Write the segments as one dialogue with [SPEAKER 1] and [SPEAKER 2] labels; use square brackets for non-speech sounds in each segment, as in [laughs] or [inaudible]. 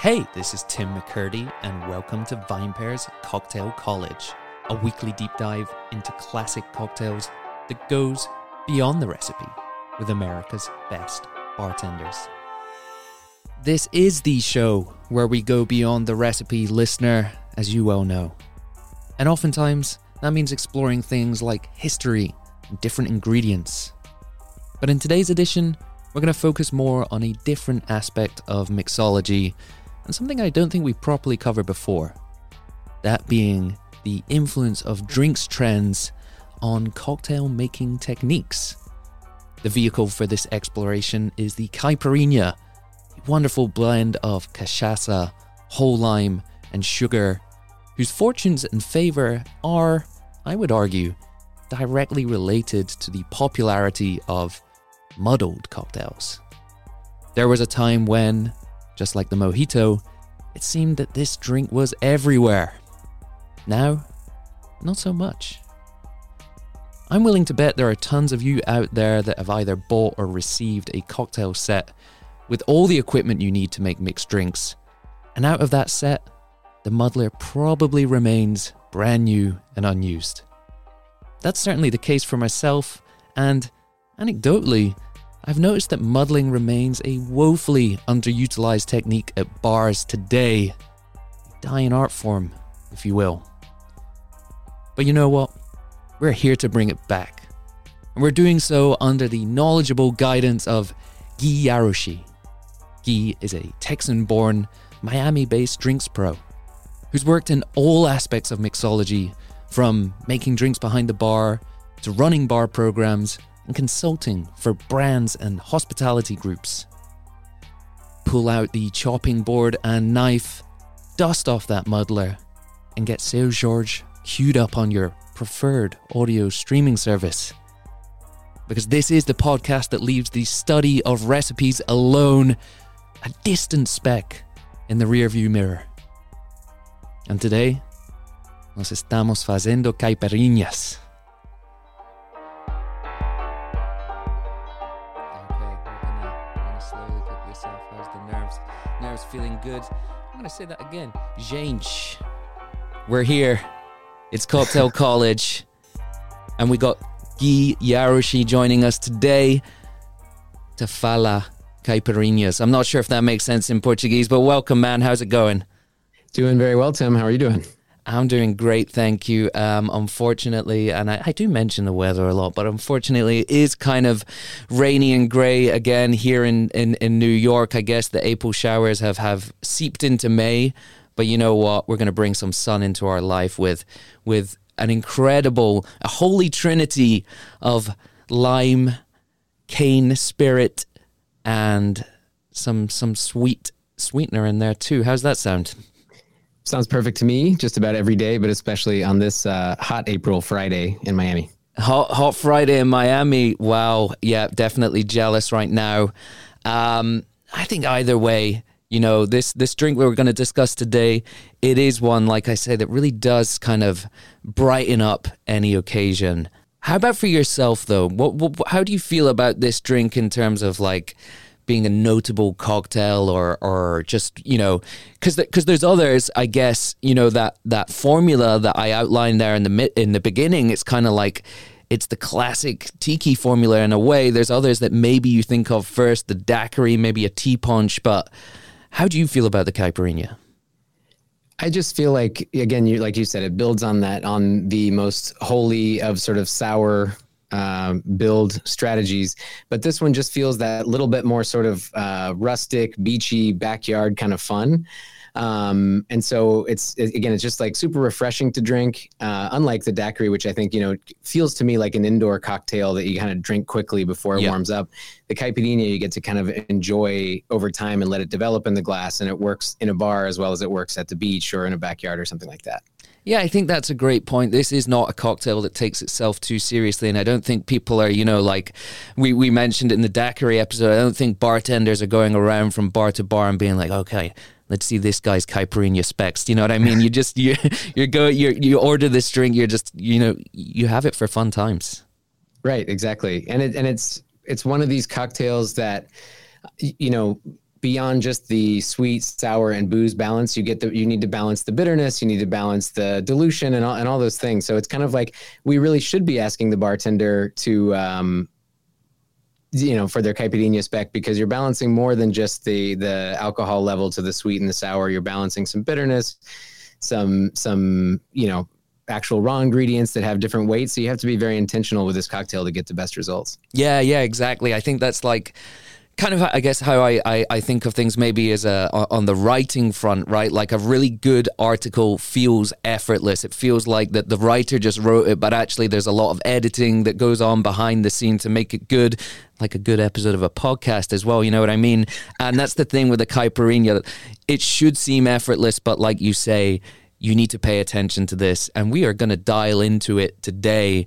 [SPEAKER 1] Hey, this is Tim McKirdy, and welcome to VinePair's Cocktail College, a weekly deep dive into classic cocktails that goes beyond the recipe with America's best bartenders. This is the show where we go beyond the recipe, listener, as you well know. And oftentimes, that means exploring things like history and different ingredients. But in today's edition, we're going to focus more on a different aspect of mixology and something I don't think we properly covered before. That being the influence of drinks trends on cocktail making techniques. The vehicle for this exploration is the Caipirinha, a wonderful blend of cachaça, whole lime, and sugar, whose fortunes and favour are, I would argue, directly related to the popularity of muddled cocktails. There was a time when, just like the mojito, it seemed that this drink was everywhere. Now, not so much. I'm willing to bet there are tons of you out there that have either bought or received a cocktail set with all the equipment you need to make mixed drinks. And out of that set, the muddler probably remains brand new and unused. That's certainly the case for myself, and anecdotally, I've noticed that muddling remains a woefully underutilized technique at bars today. A dying art form, if you will. But you know what? We're here to bring it back. And we're doing so under the knowledgeable guidance of Gui Jaroschy. Gui is a Texan born, Miami based drinks pro who's worked in all aspects of mixology, from making drinks behind the bar to running bar programs and consulting for brands and hospitality groups. Pull out the chopping board and knife, dust off that muddler, and get Seu Jorge queued up on your preferred audio streaming service. Because this is the podcast that leaves the study of recipes alone, a distant speck in the rearview mirror. And today, nos estamos fazendo caipirinhas. Good. I'm gonna say that again. Gente. We're here. It's Cocktail [laughs] College. And we got Gui Jaroschy joining us today to fala caipirinhas. I'm not sure if that makes sense in Portuguese, but welcome, man. How's it going?
[SPEAKER 2] Doing very well, Tim. How are you doing?
[SPEAKER 1] I'm doing great, thank you. Um, unfortunately, and I, I, do mention the weather a lot, but unfortunately, it is kind of rainy and grey again here in, in, in New York. I guess the April showers have, have seeped into May, but you know what? We're going to bring some sun into our life with with an incredible, a holy trinity of lime, cane spirit, and some some sweet sweetener in there too. How's that sound?
[SPEAKER 2] Sounds perfect to me, just about every day, but especially on this uh, hot April Friday in Miami.
[SPEAKER 1] Hot, hot Friday in Miami. Wow. Yeah, definitely jealous right now. Um, I think either way, you know, this this drink we're going to discuss today, it is one, like I say, that really does kind of brighten up any occasion. How about for yourself, though? What, what how do you feel about this drink in terms of like? Being a notable cocktail or or just you know because because there's others I guess you know that that formula that I outlined there in the in the beginning it's kind of like it's the classic tiki formula in a way. There's others that maybe you think of first the daiquiri maybe a ti' punch but how do you feel about the caipirinha?
[SPEAKER 2] I just feel like again, you like you said, it builds on that on the most holy of sort of sour um, build strategies. But this one just feels that little bit more sort of uh, rustic, beachy, backyard kind of fun. Um, and so it's it, again, it's just like super refreshing to drink. Uh, unlike the daiquiri, which I think you know feels to me like an indoor cocktail that you kind of drink quickly before it yeah. warms up. The caipirinha you get to kind of enjoy over time and let it develop in the glass, and it works in a bar as well as it works at the beach or in a backyard or something like that.
[SPEAKER 1] Yeah, I think that's a great point. This is not a cocktail that takes itself too seriously, and I don't think people are, you know, like we, we mentioned in the daiquiri episode. I don't think bartenders are going around from bar to bar and being like, okay, let's see this guy's caipirinha specs. You know what I mean? You just [laughs] you you go you you order this drink. You're just you know you have it for fun times.
[SPEAKER 2] Right, exactly, and it and it's it's one of these cocktails that you know beyond just the sweet, sour, and booze balance, you get the you need to balance the bitterness, you need to balance the dilution, and all and all those things. So it's kind of like we really should be asking the bartender to. Um, you know, for their caipirinha spec, because you're balancing more than just the the alcohol level to the sweet and the sour. You're balancing some bitterness, some some you know actual raw ingredients that have different weights. So you have to be very intentional with this cocktail to get the best results.
[SPEAKER 1] Yeah, yeah, exactly. I think that's like kind of I guess how I, I, I think of things maybe as a uh, on the writing front, right? Like a really good article feels effortless. It feels like that the writer just wrote it, but actually there's a lot of editing that goes on behind the scene to make it good, like a good episode of a podcast as well. You know what I mean? And that's the thing with the caipirinha. It should seem effortless, but like you say, you need to pay attention to this, and we are going to dial into it today.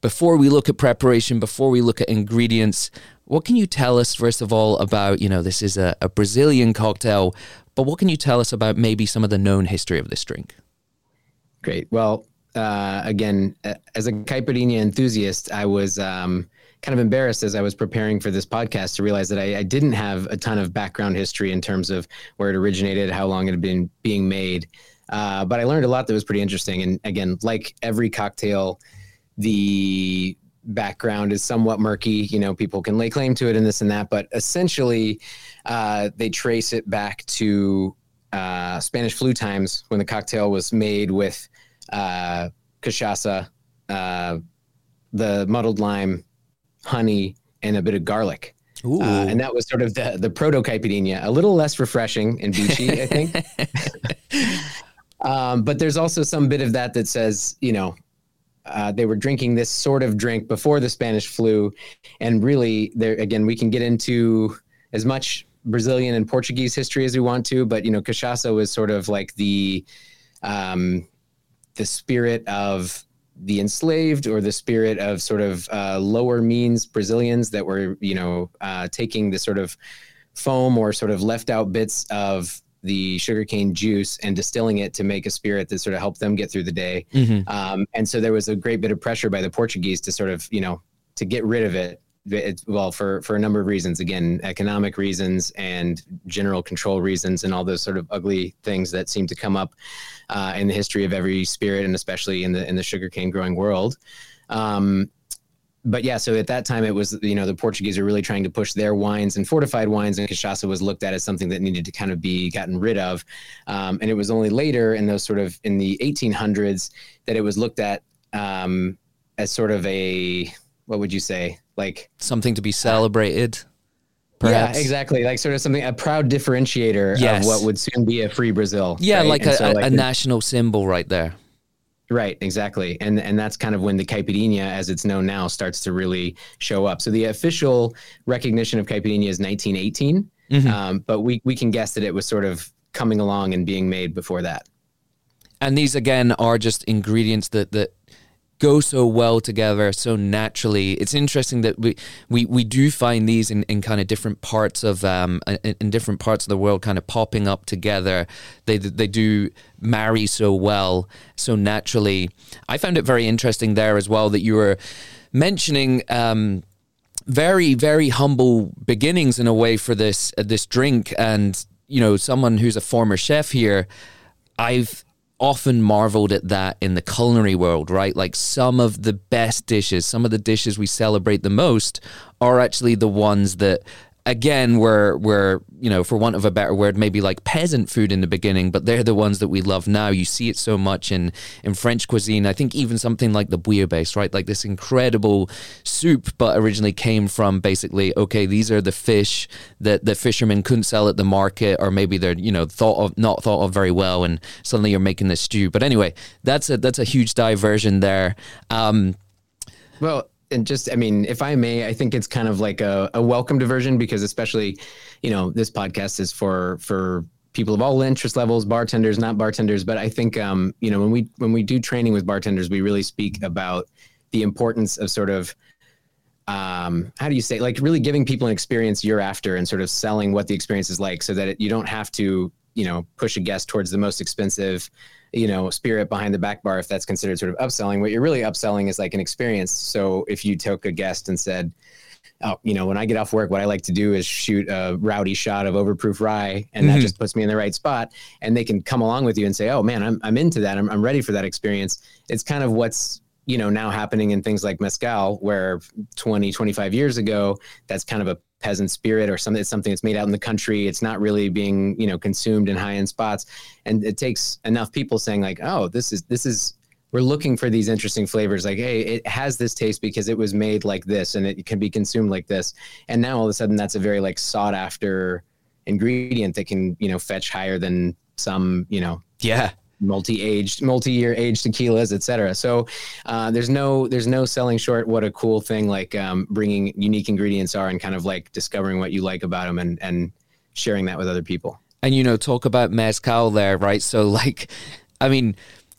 [SPEAKER 1] Before we look at preparation, before we look at ingredients, what can you tell us, first of all, about, you know, this is a, a Brazilian cocktail, but what can you tell us about maybe some of the known history of this drink?
[SPEAKER 2] Great. Well, uh, again, as a caipirinha enthusiast, I was um, kind of embarrassed as I was preparing for this podcast to realize that I, I, didn't have a ton of background history in terms of where it originated, how long it had been being made. Uh, but I learned a lot that was pretty interesting. And again, like every cocktail, the background is somewhat murky. You know, people can lay claim to it and this and that, but essentially, uh, they trace it back to uh, Spanish flu times when the cocktail was made with uh, cachaça, uh, the muddled lime, honey, and a bit of garlic. Uh, and that was sort of the, the proto caipirinha, a little less refreshing and beachy, I think. [laughs] [laughs] um, but there's also some bit of that that says, you know, uh, they were drinking this sort of drink before the Spanish flu, and really, there again, we can get into as much Brazilian and Portuguese history as we want to, but you know, cachaça was sort of like the um, the spirit of the enslaved or the spirit of sort of uh, lower means Brazilians that were, you know, uh, taking the sort of foam or sort of left out bits of the sugarcane juice and distilling it to make a spirit that sort of helped them get through the day. Mm-hmm. Um, and so there was a great bit of pressure by the Portuguese to sort of, you know, to get rid of it. it well, for for a number of reasons, again, economic reasons and general control reasons, and all those sort of ugly things that seem to come up uh, in the history of every spirit, and especially in the in the sugarcane growing world. Um, but yeah, so at that time it was you know the Portuguese are really trying to push their wines and fortified wines, and cachaça was looked at as something that needed to kind of be gotten rid of. Um, and it was only later in those sort of in the 1800s that it was looked at um, as sort of a what would you say like
[SPEAKER 1] something to be celebrated.
[SPEAKER 2] Perhaps. Yeah, exactly. Like sort of something a proud differentiator yes. of what would soon be a free Brazil.
[SPEAKER 1] Yeah, right? like, a, so, like, a, national symbol right there.
[SPEAKER 2] Right, exactly, and and that's kind of when the caipirinha, as it's known now, starts to really show up. So the official recognition of caipirinha is 1918, mm-hmm. um, but we we can guess that it was sort of coming along and being made before that.
[SPEAKER 1] And these again are just ingredients that that go so well together so naturally. It's interesting that we we, we do find these in, in kind of different parts of um in, in different parts of the world kind of popping up together. They they do marry so well so naturally. I found it very interesting there as well that you were mentioning um very very humble beginnings in a way for this uh, this drink and you know someone who's a former chef here I've often marveled at that in the culinary world, right? Like some of the best dishes, some of the dishes we celebrate the most are actually the ones that again were were you know for want of a better word maybe like peasant food in the beginning but they're the ones that we love now. You see it so much in in french cuisine. I think even something like the bouillabaisse right? Like this incredible soup but originally came from basically okay these are the fish that the fishermen couldn't sell at the market or maybe they're you know thought of not thought of very well and suddenly you're making this stew. But anyway that's a that's a huge diversion there. Um
[SPEAKER 2] well and just i mean if i may i think it's kind of like a, a welcome diversion because especially you know this podcast is for for people of all interest levels bartenders not bartenders. But i think um you know when we when we do training with bartenders we really speak about the importance of sort of um how do you say like really giving people an experience year after and sort of selling what the experience is like so that it, you don't have to you know push a guest towards the most expensive you know spirit behind the back bar if that's considered sort of upselling what you're really upselling is like an experience so if you took a guest and said oh, you know, when I get off work, what I like to do is shoot a rowdy shot of overproof rye, and mm-hmm. that just puts me in the right spot. And they can come along with you and say, oh man, I'm, I'm into that. I'm, I'm ready for that experience. It's kind of what's, you know, now happening in things like Mezcal, where 20, 25 years ago, that's kind of a peasant spirit or something, it's something that's made out in the country. It's not really being, you know, consumed in high end spots. And it takes enough people saying like, oh, this is, this is, we're looking for these interesting flavors like hey it has this taste because it was made like this and it can be consumed like this and now all of a sudden that's a very like sought after ingredient that can you know fetch higher than some you know
[SPEAKER 1] yeah
[SPEAKER 2] multi-aged multi-year aged tequilas etc so uh, there's no there's no selling short what a cool thing like um, bringing unique ingredients are and kind of like discovering what you like about them and and sharing that with other people.
[SPEAKER 1] And you know talk about mezcal there right? So like i mean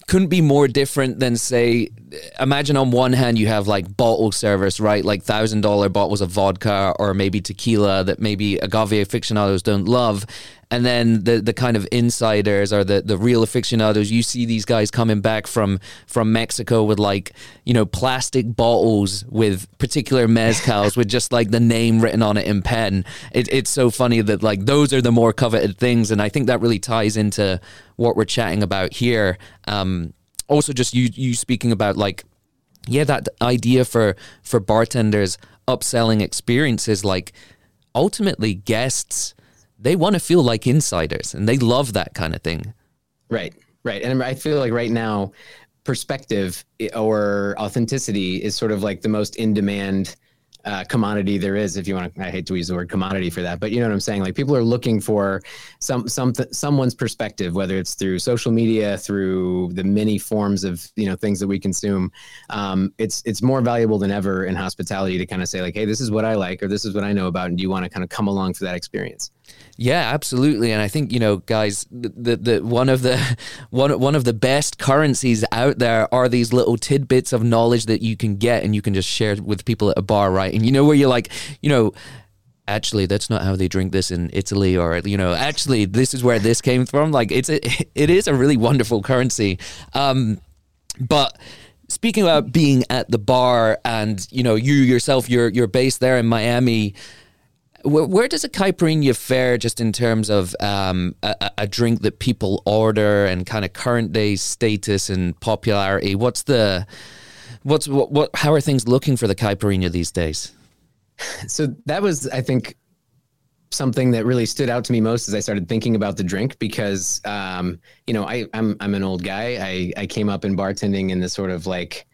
[SPEAKER 1] couldn't be more different than say imagine on one hand you have like bottle service right? Like thousand dollar bottles of vodka or maybe tequila that maybe agave aficionados don't love and then the the kind of insiders or the the real aficionados you see these guys coming back from from Mexico with like you know plastic bottles with particular mezcals with just like the name written on it in pen. It, it's so funny that like those are the more coveted things. And I think that really ties into what we're chatting about here. Um also just you you speaking about like yeah that idea for for bartenders upselling experiences like ultimately guests they want to feel like insiders and they love that kind of thing.
[SPEAKER 2] Right. Right. And I feel like right now, perspective or authenticity is sort of like the most in demand uh, commodity there is if you want to i hate to use the word commodity for that but you know what i'm saying like people are looking for some some someone's perspective whether it's through social media through the many forms of you know things that we consume um, it's it's more valuable than ever in hospitality to kind of say like hey this is what i like or this is what i know about and do you want to kind of come along for that experience
[SPEAKER 1] yeah, absolutely, and I think you know, guys, the, the one of the [laughs] one one of the best currencies out there are these little tidbits of knowledge that you can get and you can just share with people at a bar, right? And you know where you're like, you know, actually that's not how they drink this in Italy or you know actually this is where this came from. Like it's a, [laughs] it is a really wonderful currency. Um but speaking about being at the bar and you know you yourself you're you're based there in Miami where, where, does a caipirinha fare just in terms of um, a, a, drink that people order and kind of current day status and popularity? What's the what's what, what how are things looking for the caipirinha these days?
[SPEAKER 2] So that was, I think, something that really stood out to me most as I started thinking about the drink because, um, you know, I, I'm I'm an old guy. I I came up in bartending in the sort of like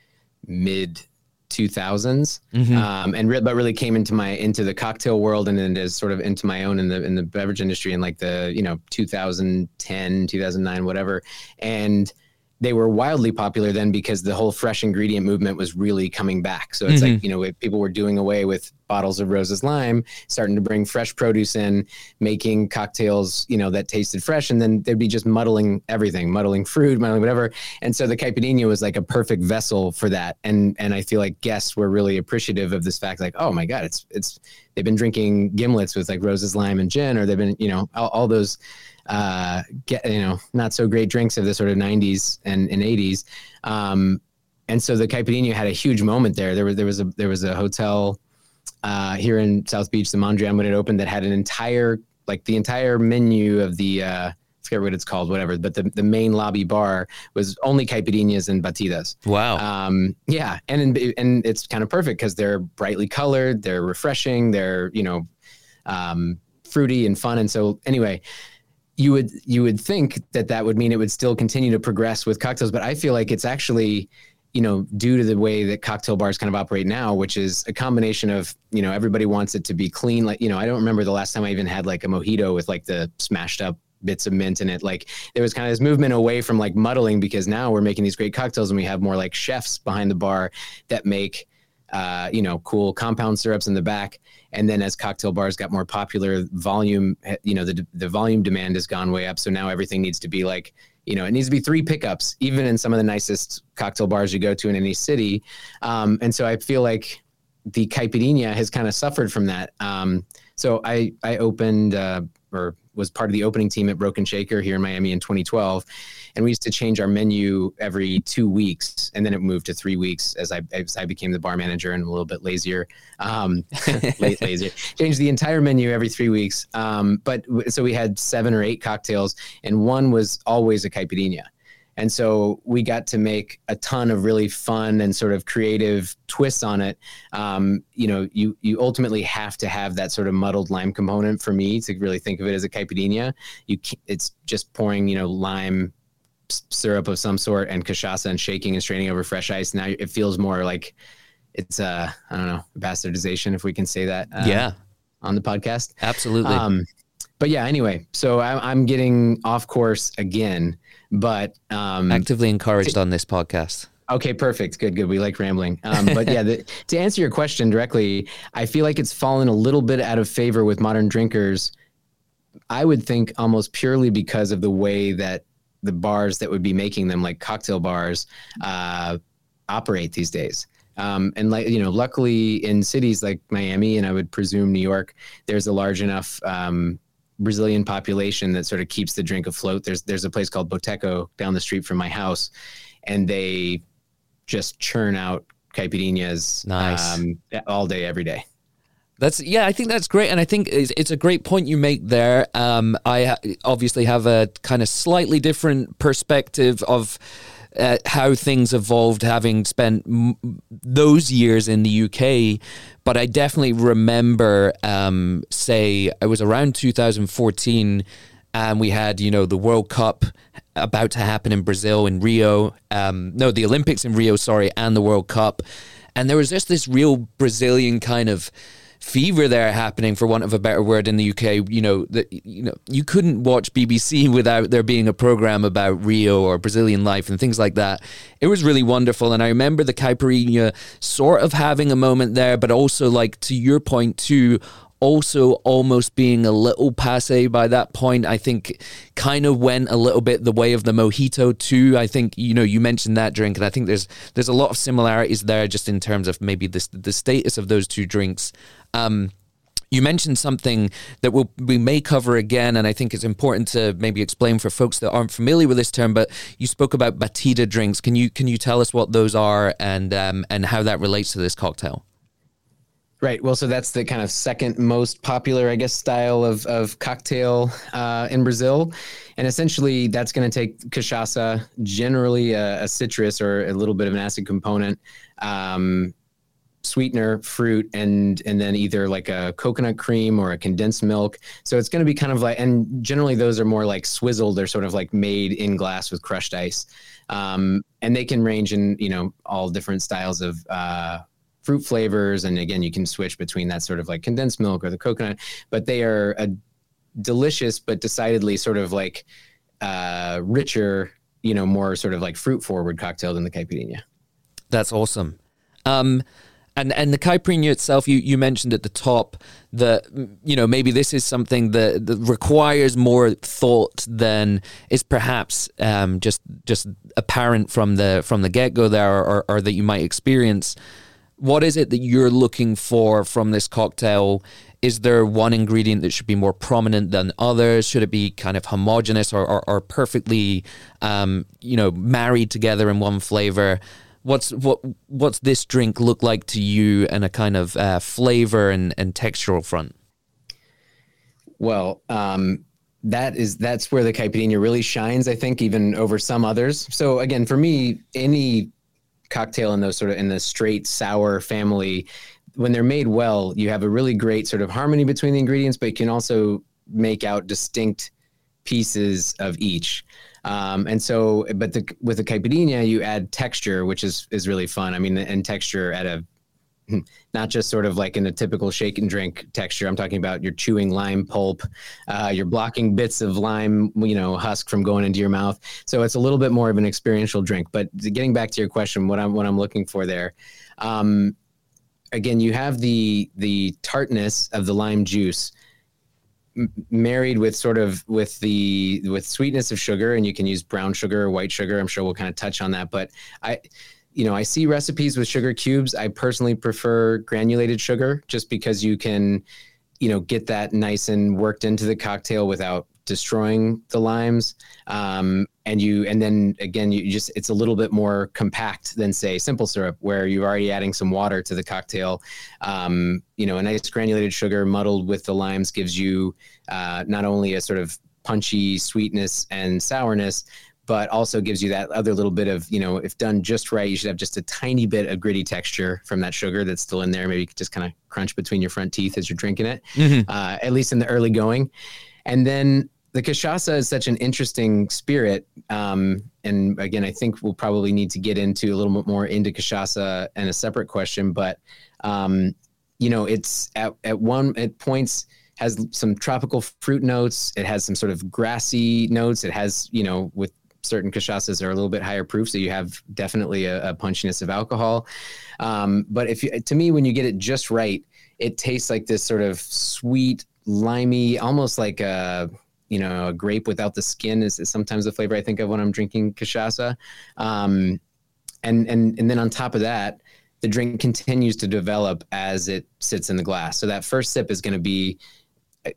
[SPEAKER 2] mid 2000s mm-hmm. um, and re- but really came into my into the cocktail world and then as sort of into my own in the in the beverage industry in like the you know 2010 2009 whatever and they were wildly popular then because the whole fresh ingredient movement was really coming back. So it's mm-hmm. like, you know, people were doing away with bottles of Rose's Lime, starting to bring fresh produce in, making cocktails, you know, that tasted fresh. And then they'd be just muddling everything, muddling fruit, muddling whatever. And so the Caipirinha was like a perfect vessel for that. And and I feel like guests were really appreciative of this fact, like, oh my God, it's it's they've been drinking gimlets with like Rose's Lime and gin, or they've been, you know, all, all those uh, get you know not so great drinks of the sort of 90s and, and 80s um, and so the caipirinha had a huge moment there there was there was a there was a hotel uh, here in south beach the mondrian when it opened that had an entire like the entire menu of the uh, I forget what it's called, whatever. But the, the main lobby bar was only caipirinhas and batidas.
[SPEAKER 1] Wow.
[SPEAKER 2] Um, yeah, and and it's kind of perfect because they're brightly colored, they're refreshing, they're you know, um, fruity and fun. And so anyway, you would you would think that that would mean it would still continue to progress with cocktails, but I feel like it's actually you know due to the way that cocktail bars kind of operate now which is a combination of you know everybody wants it to be clean. Like you know i don't remember the last time i even had like a mojito with like the smashed up bits of mint in it. Like there was kind of this movement away from like muddling because now we're making these great cocktails and we have more like chefs behind the bar that make uh, you know, cool compound syrups in the back. And then as cocktail bars got more popular, volume, eh, you know, the the volume demand has gone way up. So now everything needs to be like, you know, it needs to be three pickups, even in some of the nicest cocktail bars you go to in any city. Um, and so I feel like the caipirinha has kind of suffered from that. Um, so I I opened uh, or was part of the opening team at Broken Shaker here in Miami in 2012, and we used to change our menu every two weeks, and then it moved to three weeks as I as I became the bar manager and a little bit lazier, um, [laughs] lazier. Changed the entire menu every three weeks, um, but so we had seven or eight cocktails, and one was always a caipirinha. And so we got to make a ton of really fun and sort of creative twists on it. Um, you know, you you ultimately have to have that sort of muddled lime component for me to really think of it as a caipirinha. You, it's just pouring, you know, lime syrup of some sort and cachaça and shaking and straining over fresh ice. Now it feels more like it's a I don't know bastardization if we can say that.
[SPEAKER 1] Uh, yeah.
[SPEAKER 2] On the podcast,
[SPEAKER 1] absolutely. Um,
[SPEAKER 2] but yeah, anyway, so I, I'm getting off course again but um,
[SPEAKER 1] actively encouraged on this podcast.
[SPEAKER 2] Okay, perfect. Good, good. We like rambling. Um, but yeah, the, to answer your question directly, I feel like it's fallen a little bit out of favor with modern drinkers. I would think almost purely because of the way that the bars that would be making them, like cocktail bars, uh, operate these days. Um, and like you know, luckily in cities like Miami and I would presume New York, there's a large enough um, Brazilian population that sort of keeps the drink afloat. There's there's a place called Boteco down the street from my house, and they just churn out caipirinhas
[SPEAKER 1] nice. um,
[SPEAKER 2] all day, every day.
[SPEAKER 1] That's yeah, I think that's great, and I think it's, it's a great point you make there. Um, I obviously have a kind of slightly different perspective of uh, how things evolved, having spent m- those years in the UK. But I definitely remember, um, say, it was around 2014, and we had, you know, the World Cup about to happen in Brazil, in Rio. Um, no, the Olympics in Rio, sorry, and the World Cup. And there was just this real Brazilian kind of fever there happening, for want of a better word, in the UK. You know that you know you couldn't watch BBC without there being a program about Rio or Brazilian life and things like that. It was really wonderful, and I remember the Caipirinha sort of having a moment there, but also like to your point too also almost being a little passe by that point. I think kind of went a little bit the way of the mojito too. I think you know you mentioned that drink, and I think there's there's a lot of similarities there just in terms of maybe the the status of those two drinks. Um, you mentioned something that we'll, we may cover again, and I think it's important to maybe explain for folks that aren't familiar with this term. But you spoke about batida drinks. Can you can you tell us what those are and um, and how that relates to this cocktail?
[SPEAKER 2] Right. Well, so that's the kind of second most popular, I guess, style of, of cocktail uh, in Brazil. And essentially, that's going to take cachaça, generally a, a, citrus or a little bit of an acid component, um, sweetener, fruit, and and then either like a coconut cream or a condensed milk. So it's going to be kind of like, and generally those are more like swizzled. They're sort of like made in glass with crushed ice, um, and they can range in you know all different styles of. Uh, fruit flavors. And again, you can switch between that sort of like condensed milk or the coconut, but they are a delicious, but decidedly sort of like uh, richer, you know, more sort of like fruit forward cocktail than the caipirinha.
[SPEAKER 1] That's awesome. Um, and and the caipirinha itself, you, you mentioned at the top that you know maybe this is something that, that requires more thought than is perhaps um, just just apparent from the from the get go there, or, or that you might experience what is it that you're looking for from this cocktail? Is there one ingredient that should be more prominent than others? Should it be kind of homogenous or, or, or perfectly, um, you know, married together in one flavor? What's what what's this drink look like to you in a kind of uh, flavor and, and textural front?
[SPEAKER 2] Well, um, that is that's where the caipirinha really shines. I think even over some others. So again, for me, any cocktail in those sort of in the straight sour family when they're made well you have a really great sort of harmony between the ingredients but you can also make out distinct pieces of each um, and so but the, with the caipirinha you add texture which is is really fun i mean and texture at a [laughs] not just sort of like in a typical shake and drink texture. I'm talking about you're chewing lime pulp, uh, you're blocking bits of lime, you know, husk from going into your mouth. So it's a little bit more of an experiential drink. But getting back to your question, what I'm what I'm looking for there, um, again, you have the the tartness of the lime juice married with sort of with the with sweetness of sugar and you can use brown sugar or white sugar i'm sure we'll kind of touch on that but i you know, I see recipes with sugar cubes. I personally prefer granulated sugar just because you can you know get that nice and worked into the cocktail without destroying the limes um, and you and then again you just it's a little bit more compact than say simple syrup where you're already adding some water to the cocktail um, you know a nice granulated sugar muddled with the limes gives you uh, not only a sort of punchy sweetness and sourness but also gives you that other little bit of, you know, if done just right, you should have just a tiny bit of gritty texture from that sugar that's still in there. Maybe you could just kind of crunch between your front teeth as you're drinking it, mm-hmm. uh, at least in the early going. And then the cachaça is such an interesting spirit. Um, and again, I think we'll probably need to get into a little bit more into cachaça and a separate question, but, um, you know, it's at, at one, at points, has some tropical fruit notes. It has some sort of grassy notes. It has, you know, with certain cachaças are a little bit higher proof, so you have definitely a, a punchiness of alcohol. Um, but if you, to me, when you get it just right, it tastes like this sort of sweet, limey, almost like a you know a grape without the skin is, is sometimes the flavor I think of when I'm drinking cachaça. Um, and and and then on top of that, the drink continues to develop as it sits in the glass. So that first sip is going to be,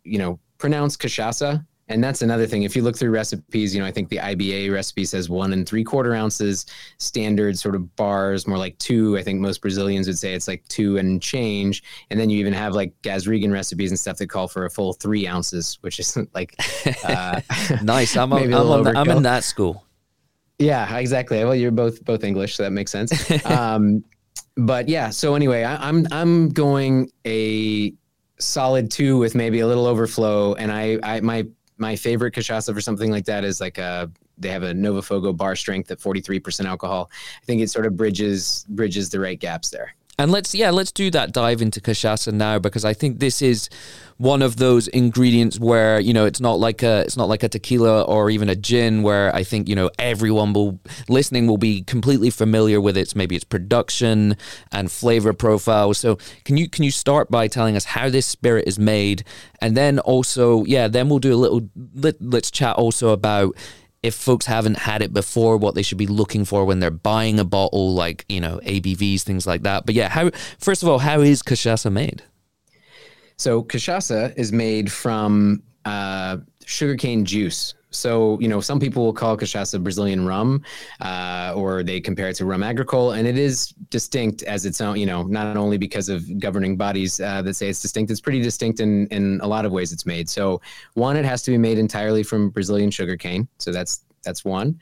[SPEAKER 2] you know, pronounced cachaça, and that's another thing. If you look through recipes, you know, I think the IBA recipe says one and three quarter ounces. Standard sort of bars, more like two. I think most Brazilians would say it's like two and change. And then you even have like Gaz Regan recipes and stuff that call for a full three ounces, which isn't [laughs] like
[SPEAKER 1] uh, [laughs] nice. I'm, I'm, I'm, the, I'm in that school.
[SPEAKER 2] Yeah, exactly. Well, you're both both English, so that makes sense. [laughs] um, but yeah, so anyway, I, I'm I'm going a solid two with maybe a little overflow, and I I my my favorite cachaça for something like that is like a they have a Novo Fogo bar strength at 43% alcohol. I think it sort of bridges bridges the right gaps there.
[SPEAKER 1] And let's yeah, let's do that dive into cachaça now because I think this is one of those ingredients where you know it's not like a it's not like a tequila or even a gin where I think you know everyone will listening will be completely familiar with its maybe its production and flavor profile. So can you can you start by telling us how this spirit is made, and then also yeah, then we'll do a little let, let's chat also about if folks haven't had it before, what they should be looking for when they're buying a bottle, like, you know, ABVs, things like that. But yeah, how, first of all, how is cachaça made?
[SPEAKER 2] So, cachaça is made from uh, sugarcane juice. So, you know, some people will call cachaça Brazilian rum, uh, or they compare it to rum agricole, and it is distinct as its own, you know, not only because of governing bodies uh, that say it's distinct, it's pretty distinct in, in a lot of ways it's made. So, one, it has to be made entirely from Brazilian sugarcane. So, that's that's one.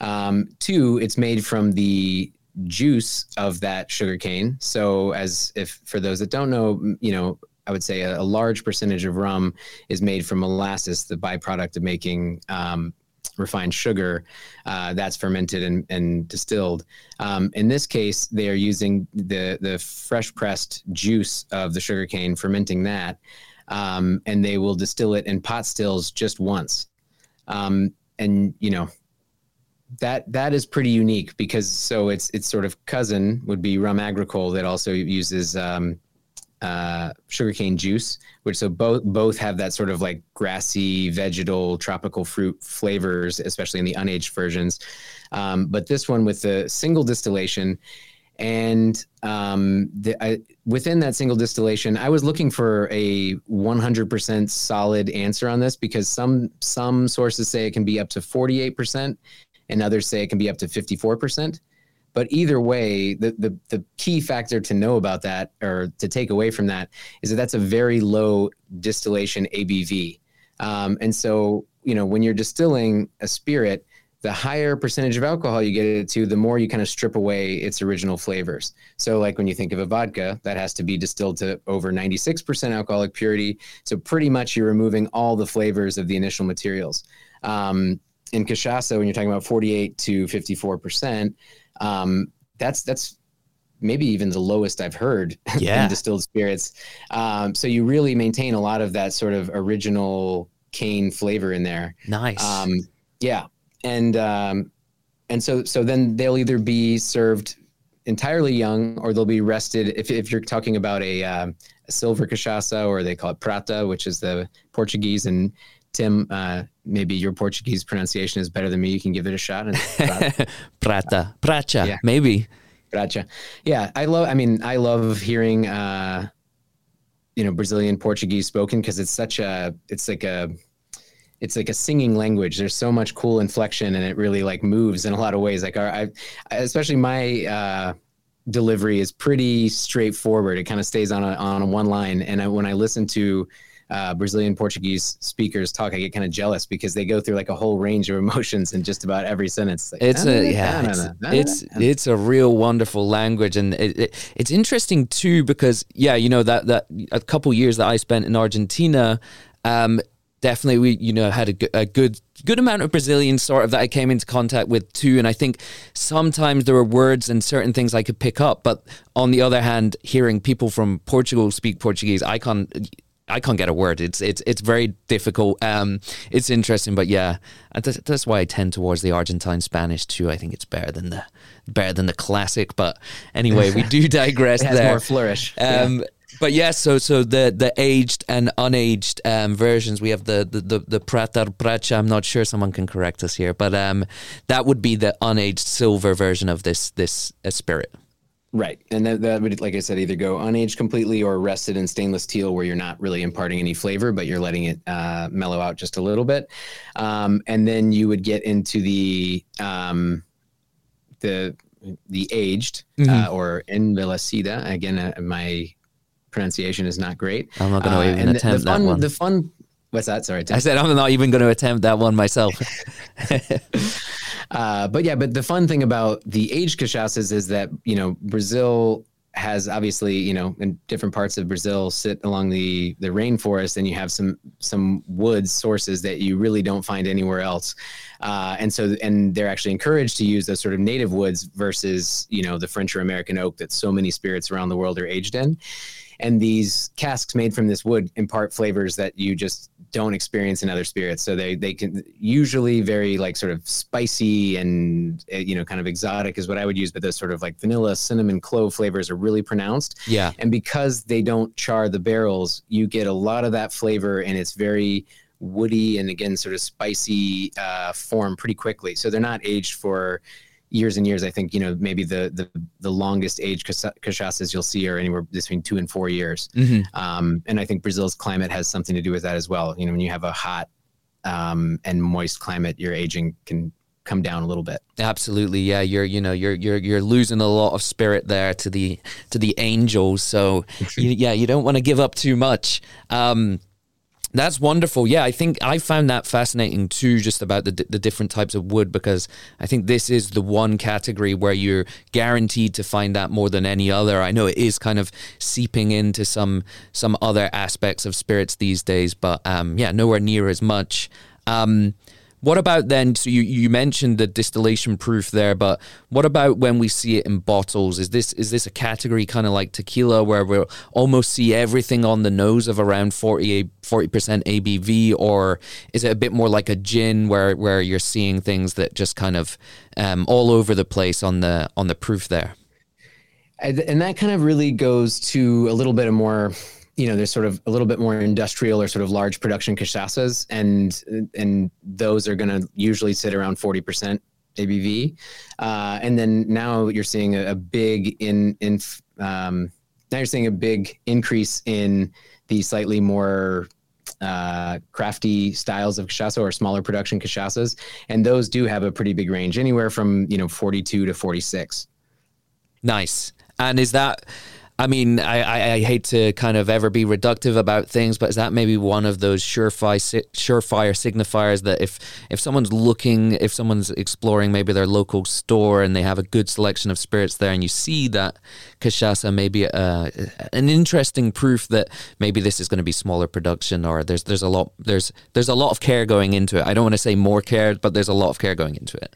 [SPEAKER 2] Um, two, it's made from the juice of that sugarcane. So, as if for those that don't know, you know, I would say a, a, large percentage of rum is made from molasses, the byproduct of making um, refined sugar uh, that's fermented and, and distilled. Um, in this case, they are using the the fresh pressed juice of the sugarcane, fermenting that, um, and they will distill it in pot stills just once. Um, and you know that that is pretty unique because so it's it's sort of cousin would be rum agricole that also uses um, uh, sugarcane juice, which so both both have that sort of like grassy, vegetal, tropical fruit flavors, especially in the unaged versions. Um, but this one with the single distillation, and um, the, I, within that single distillation, I was looking for a 100% solid answer on this because some some sources say it can be up to 48%, and others say it can be up to 54%. But either way, the, the, the key factor to know about that or to take away from that is that that's a very low distillation ABV. Um, and so, you know, when you're distilling a spirit, the higher percentage of alcohol you get it to, the more you kind of strip away its original flavors. So, like when you think of a vodka, that has to be distilled to over 96% alcoholic purity. So, pretty much you're removing all the flavors of the initial materials. Um, in cachaça, when you're talking about 48 to 54%, um, that's that's maybe even the lowest I've heard [laughs] yeah. in distilled spirits. Um, so you really maintain a lot of that sort of original cane flavor in there.
[SPEAKER 1] Nice. Um,
[SPEAKER 2] yeah, and um, and so so then they'll either be served entirely young or they'll be rested. If if you're talking about a, uh, a silver cachaça or they call it prata, which is the Portuguese and Tim, uh, maybe your Portuguese pronunciation is better than me. You can give it a shot. And [laughs]
[SPEAKER 1] Prata, Pracha, yeah. maybe.
[SPEAKER 2] Pracha. Yeah, I love. I mean, I love hearing. Uh, you know Brazilian Portuguese spoken because it's such a it's like a it's like a singing language. There's so much cool inflection, and it really like moves in a lot of ways. Like our, I, especially my uh, delivery is pretty straightforward. It kind of stays on a, on a one line. And I, when I listen to uh, Brazilian Portuguese speakers talk, I get kind of jealous because they go through like a whole range of emotions in just about every sentence. Like,
[SPEAKER 1] it's a yeah, it's, it's it's a real wonderful language, and it, it, it's interesting too because yeah, you know that that a couple years that I spent in Argentina. Um, definitely we you know had a, a, good good amount of Brazilians sort of that I came into contact with too and I think sometimes there were words and certain things I could pick up but on the other hand hearing people from Portugal speak Portuguese I can't I can't get a word. It's it's it's very difficult. Um it's interesting but yeah that's why I tend towards the Argentine Spanish too. I think it's better than the better than the classic but anyway we do [laughs] digress
[SPEAKER 2] it has
[SPEAKER 1] there.
[SPEAKER 2] more flourish
[SPEAKER 1] um yeah but yeah, so so the the aged and unaged um, versions, we have the the the, the Prata Pracha. I'm not sure someone can correct us here, but um, that would be the unaged silver version of this this uh, spirit.
[SPEAKER 2] Right, and that, that would, like I said, either go unaged completely or rested in stainless steel, where you're not really imparting any flavor, but you're letting it uh, mellow out just a little bit, um, and then you would get into the um, the the aged mm-hmm. uh, or. Again, uh, my pronunciation is not great.
[SPEAKER 1] I'm not going to uh, even attempt
[SPEAKER 2] the fun,
[SPEAKER 1] that one.
[SPEAKER 2] The fun. What's that? Sorry,
[SPEAKER 1] I said I'm not even going to attempt that one myself. [laughs] [laughs]
[SPEAKER 2] uh, but yeah, but the fun thing about the aged cachaças is that you know Brazil has obviously you know in different parts of Brazil sit along the the rainforest, and you have some some woods sources that you really don't find anywhere else. Uh, and so and they're actually encouraged to use those sort of native woods versus you know the French or American oak that so many spirits around the world are aged in and these casks made from this wood impart flavors that you just don't experience in other spirits. So they they can usually very like sort of spicy and eh, you know kind of exotic is what i would use but those sort of like vanilla cinnamon clove flavors are really pronounced.
[SPEAKER 1] Yeah.
[SPEAKER 2] And because they don't char the barrels you get a lot of that flavor and it's very woody and again sort of spicy uh, form pretty quickly. So they're not aged for years and years. I think you know maybe the the, the longest age cachaças you'll see are anywhere between two and four years. Mm-hmm. Um, and I think Brazil's climate has something to do with that as well. You know, when you have a hot um, and moist climate, your aging can come down a little bit.
[SPEAKER 1] Absolutely, yeah. You're you know you're you're you're losing a lot of spirit there to the to the angels. So [laughs] you, yeah, you don't want to give up too much. Um, that's wonderful. Yeah, I think I found that fascinating too, just about the, the different types of wood, because I think this is the one category where you're guaranteed to find that more than any other. I know it is kind of seeping into some some other aspects of spirits these days, but um, yeah, nowhere near as much. Um, what about then? So you, you mentioned the distillation proof there, but what about when we see it in bottles? Is this is this a category kind of like tequila where we'll almost see everything on the nose of around 40 percent ABV, or is it a bit more like a gin where where you're seeing things that just kind of um, all over the place on the on the proof there?
[SPEAKER 2] And that kind of really goes to a little bit of more you know, there's sort of a little bit more industrial or sort of large production cachaças, and and those are going to usually sit around 40% ABV. Uh, and then now you're seeing a, a big in in um, now you're seeing a big increase in the slightly more uh, crafty styles of cachaça or smaller production cachaças, and those do have a pretty big range, anywhere from you know 42 to 46.
[SPEAKER 1] Nice. And is that I mean, I, I, I, hate to kind of ever be reductive about things, but is that maybe one of those surefire surefire signifiers that if if someone's looking, if someone's exploring maybe their local store and they have a good selection of spirits there, and you see that cachaça, maybe uh, an interesting proof that maybe this is going to be smaller production, or there's there's a lot there's there's a lot of care going into it. I don't want to say more care, but there's a lot of care going into it.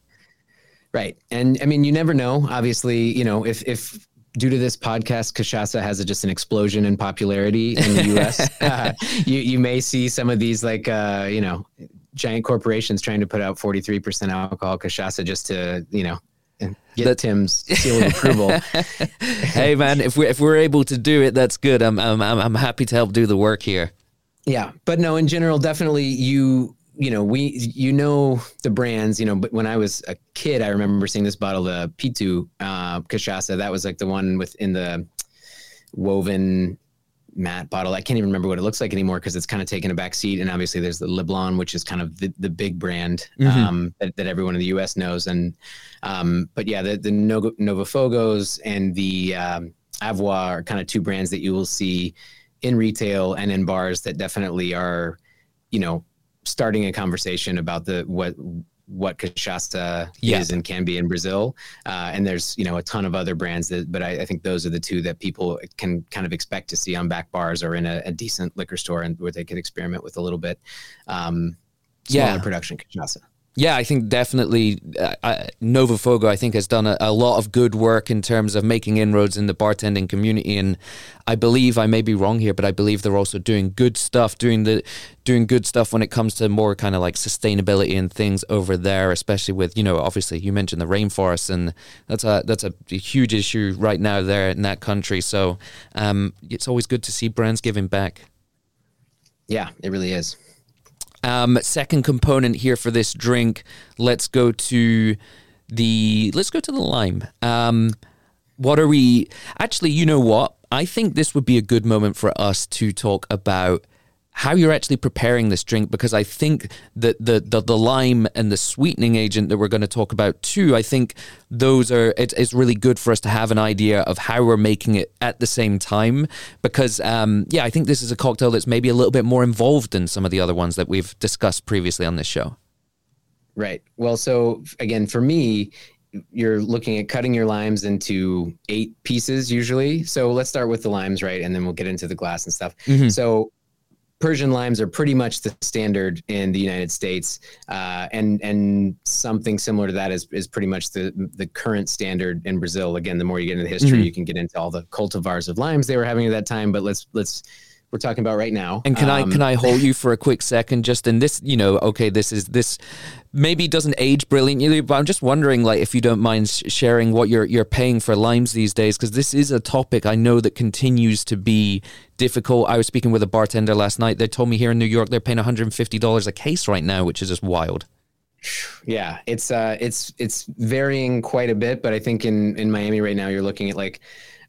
[SPEAKER 2] Right, and I mean, you never know. Obviously, you know, if if due to this podcast, cachaça has a, just an explosion in popularity in the U.S. uh, [laughs] [laughs] you you may see some of these like uh, you know giant corporations trying to put out 43% alcohol cachaça just to you know get that, Tim's seal of approval. [laughs]
[SPEAKER 1] hey man, if we if we're able to do it, that's good. I'm I'm I'm happy to help do the work here.
[SPEAKER 2] Yeah, but no, in general, definitely you you know, we, you know, the brands, you know, but when I was a kid, I remember seeing this bottle of Pitu uh, cachaça. That was like the one within the woven matte bottle. I can't even remember what it looks like anymore because it's kind of taken a back seat. And obviously, there's the Leblon, which is kind of the, the big brand mm-hmm. um, that, that, everyone in the U.S. knows. And um, but yeah, the the Novo Fogos and the um, Avuá are kind of two brands that you will see in retail and in bars that definitely are, you know, starting a conversation about the what what cachaça yeah. is and can be in Brazil. Uh, and there's you know a ton of other brands that, but I, I, think those are the two that people can kind of expect to see on back bars or in a, a decent liquor store and where they could experiment with a little bit um, smaller yeah. production cachaça.
[SPEAKER 1] Yeah, I think definitely uh, Novo Fogo, I think, has done a, a, lot of good work in terms of making inroads in the bartending community. And I believe I may be wrong here, but I believe they're also doing good stuff, doing the doing good stuff when it comes to more kind of like sustainability and things over there, especially with you know, obviously you mentioned the rainforest, and that's a that's a huge issue right now there in that country. So um, it's always good to see brands giving back.
[SPEAKER 2] Yeah, it really is.
[SPEAKER 1] Um, second component here for this drink. Let's go to the let's go to the lime. Um, what are we actually? You know what? I think this would be a good moment for us to talk about how you're actually preparing this drink because I think that the, the the lime and the sweetening agent that we're going to talk about too, I think those are it, it's really good for us to have an idea of how we're making it at the same time because um, yeah, I think this is a cocktail that's maybe a little bit more involved than some of the other ones that we've discussed previously on this show.
[SPEAKER 2] Right. Well, so again, for me, you're looking at cutting your limes into eight pieces usually. So let's start with the limes, right? And then we'll get into the glass and stuff. Mm-hmm. So Persian limes are pretty much the standard in the United States, uh, and and something similar to that is is pretty much the the current standard in Brazil. Again, the more you get into the history, mm-hmm. you can get into all the cultivars of limes they were having at that time. But let's let's we're talking about right now.
[SPEAKER 1] And can um, I can I hold [laughs] you for a quick second? Just in this, you know, okay, this is this maybe doesn't age brilliantly, but I'm just wondering, like, if you don't mind sharing what you're you're paying for limes these days, because this is a topic I know that continues to be difficult. I was speaking with a bartender last night. They told me here in New York they're paying 150 dollars a case right now, which is just wild.
[SPEAKER 2] Yeah, it's uh, it's it's varying quite a bit, but I think in in Miami right now you're looking at like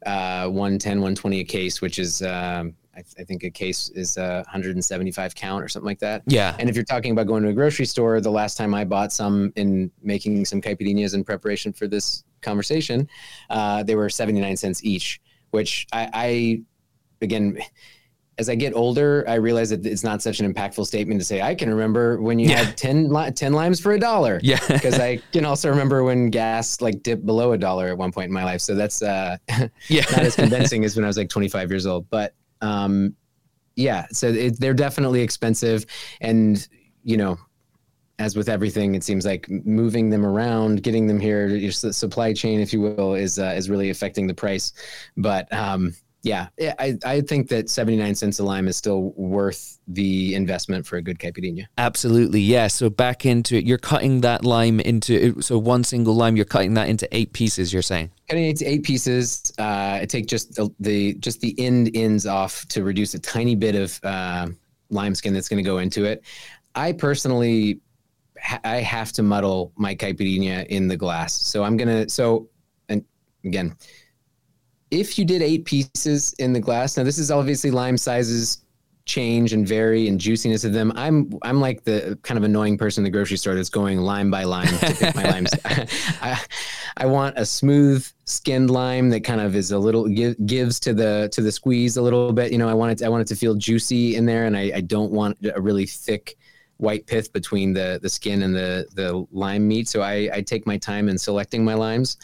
[SPEAKER 2] uh, 110, 120 a case, which is um, I, th- I, think a case is a 175 count or something like that.
[SPEAKER 1] Yeah.
[SPEAKER 2] And if you're talking about going to a grocery store, the last time I bought some in making some caipirinhas in preparation for this conversation, uh, they were 79 cents each, which I, I again, as I get older, I realize that it's not such an impactful statement to say. I can remember when you yeah. had 10, li- 10 limes for a dollar.
[SPEAKER 1] Yeah. [laughs]
[SPEAKER 2] Because I can also remember when gas like dipped below a dollar at one point in my life. So that's uh, [laughs] yeah. not as convincing as when I was like 25 years old. But um, yeah, so it, they're definitely expensive, and you know, as with everything, it seems like moving them around, getting them here, your supply chain, if you will, is uh, is really affecting the price. But um, yeah, I, I think that 79 cents a lime is still worth the investment for a good caipirinha.
[SPEAKER 1] Absolutely. Yeah. So back into it, you're cutting that lime into, so one single lime, you're cutting that into eight pieces, you're saying?
[SPEAKER 2] Cutting it into eight pieces. Uh, I take just the, the, just the end ends off to reduce a tiny bit of uh, lime skin that's going to go into it. I personally, I have to muddle my caipirinha in the glass. So I'm going to, so, and again, if you did eight pieces in the glass, now this is obviously lime sizes change and vary and juiciness of them. I'm I'm like the kind of annoying person in the grocery store that's going lime by lime to pick my limes. [laughs] I, I want a smooth skinned lime that kind of is a little give, gives to the to the squeeze a little bit. You know, I want it to, I want it to feel juicy in there, and I, I don't want a really thick white pith between the the skin and the the lime meat. So I I take my time in selecting my limes.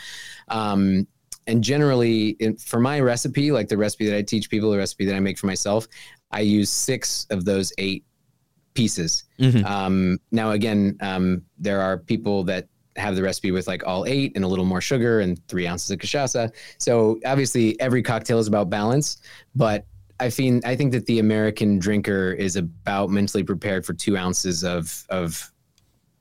[SPEAKER 2] Um, and generally in, for my recipe like the recipe that i teach people the recipe that i make for myself i use six of those eight pieces mm-hmm. um, now again um, there are people that have the recipe with like all eight and a little more sugar and three ounces of cachaça so obviously every cocktail is about balance but I think I think that the American drinker is about mentally prepared for two ounces of of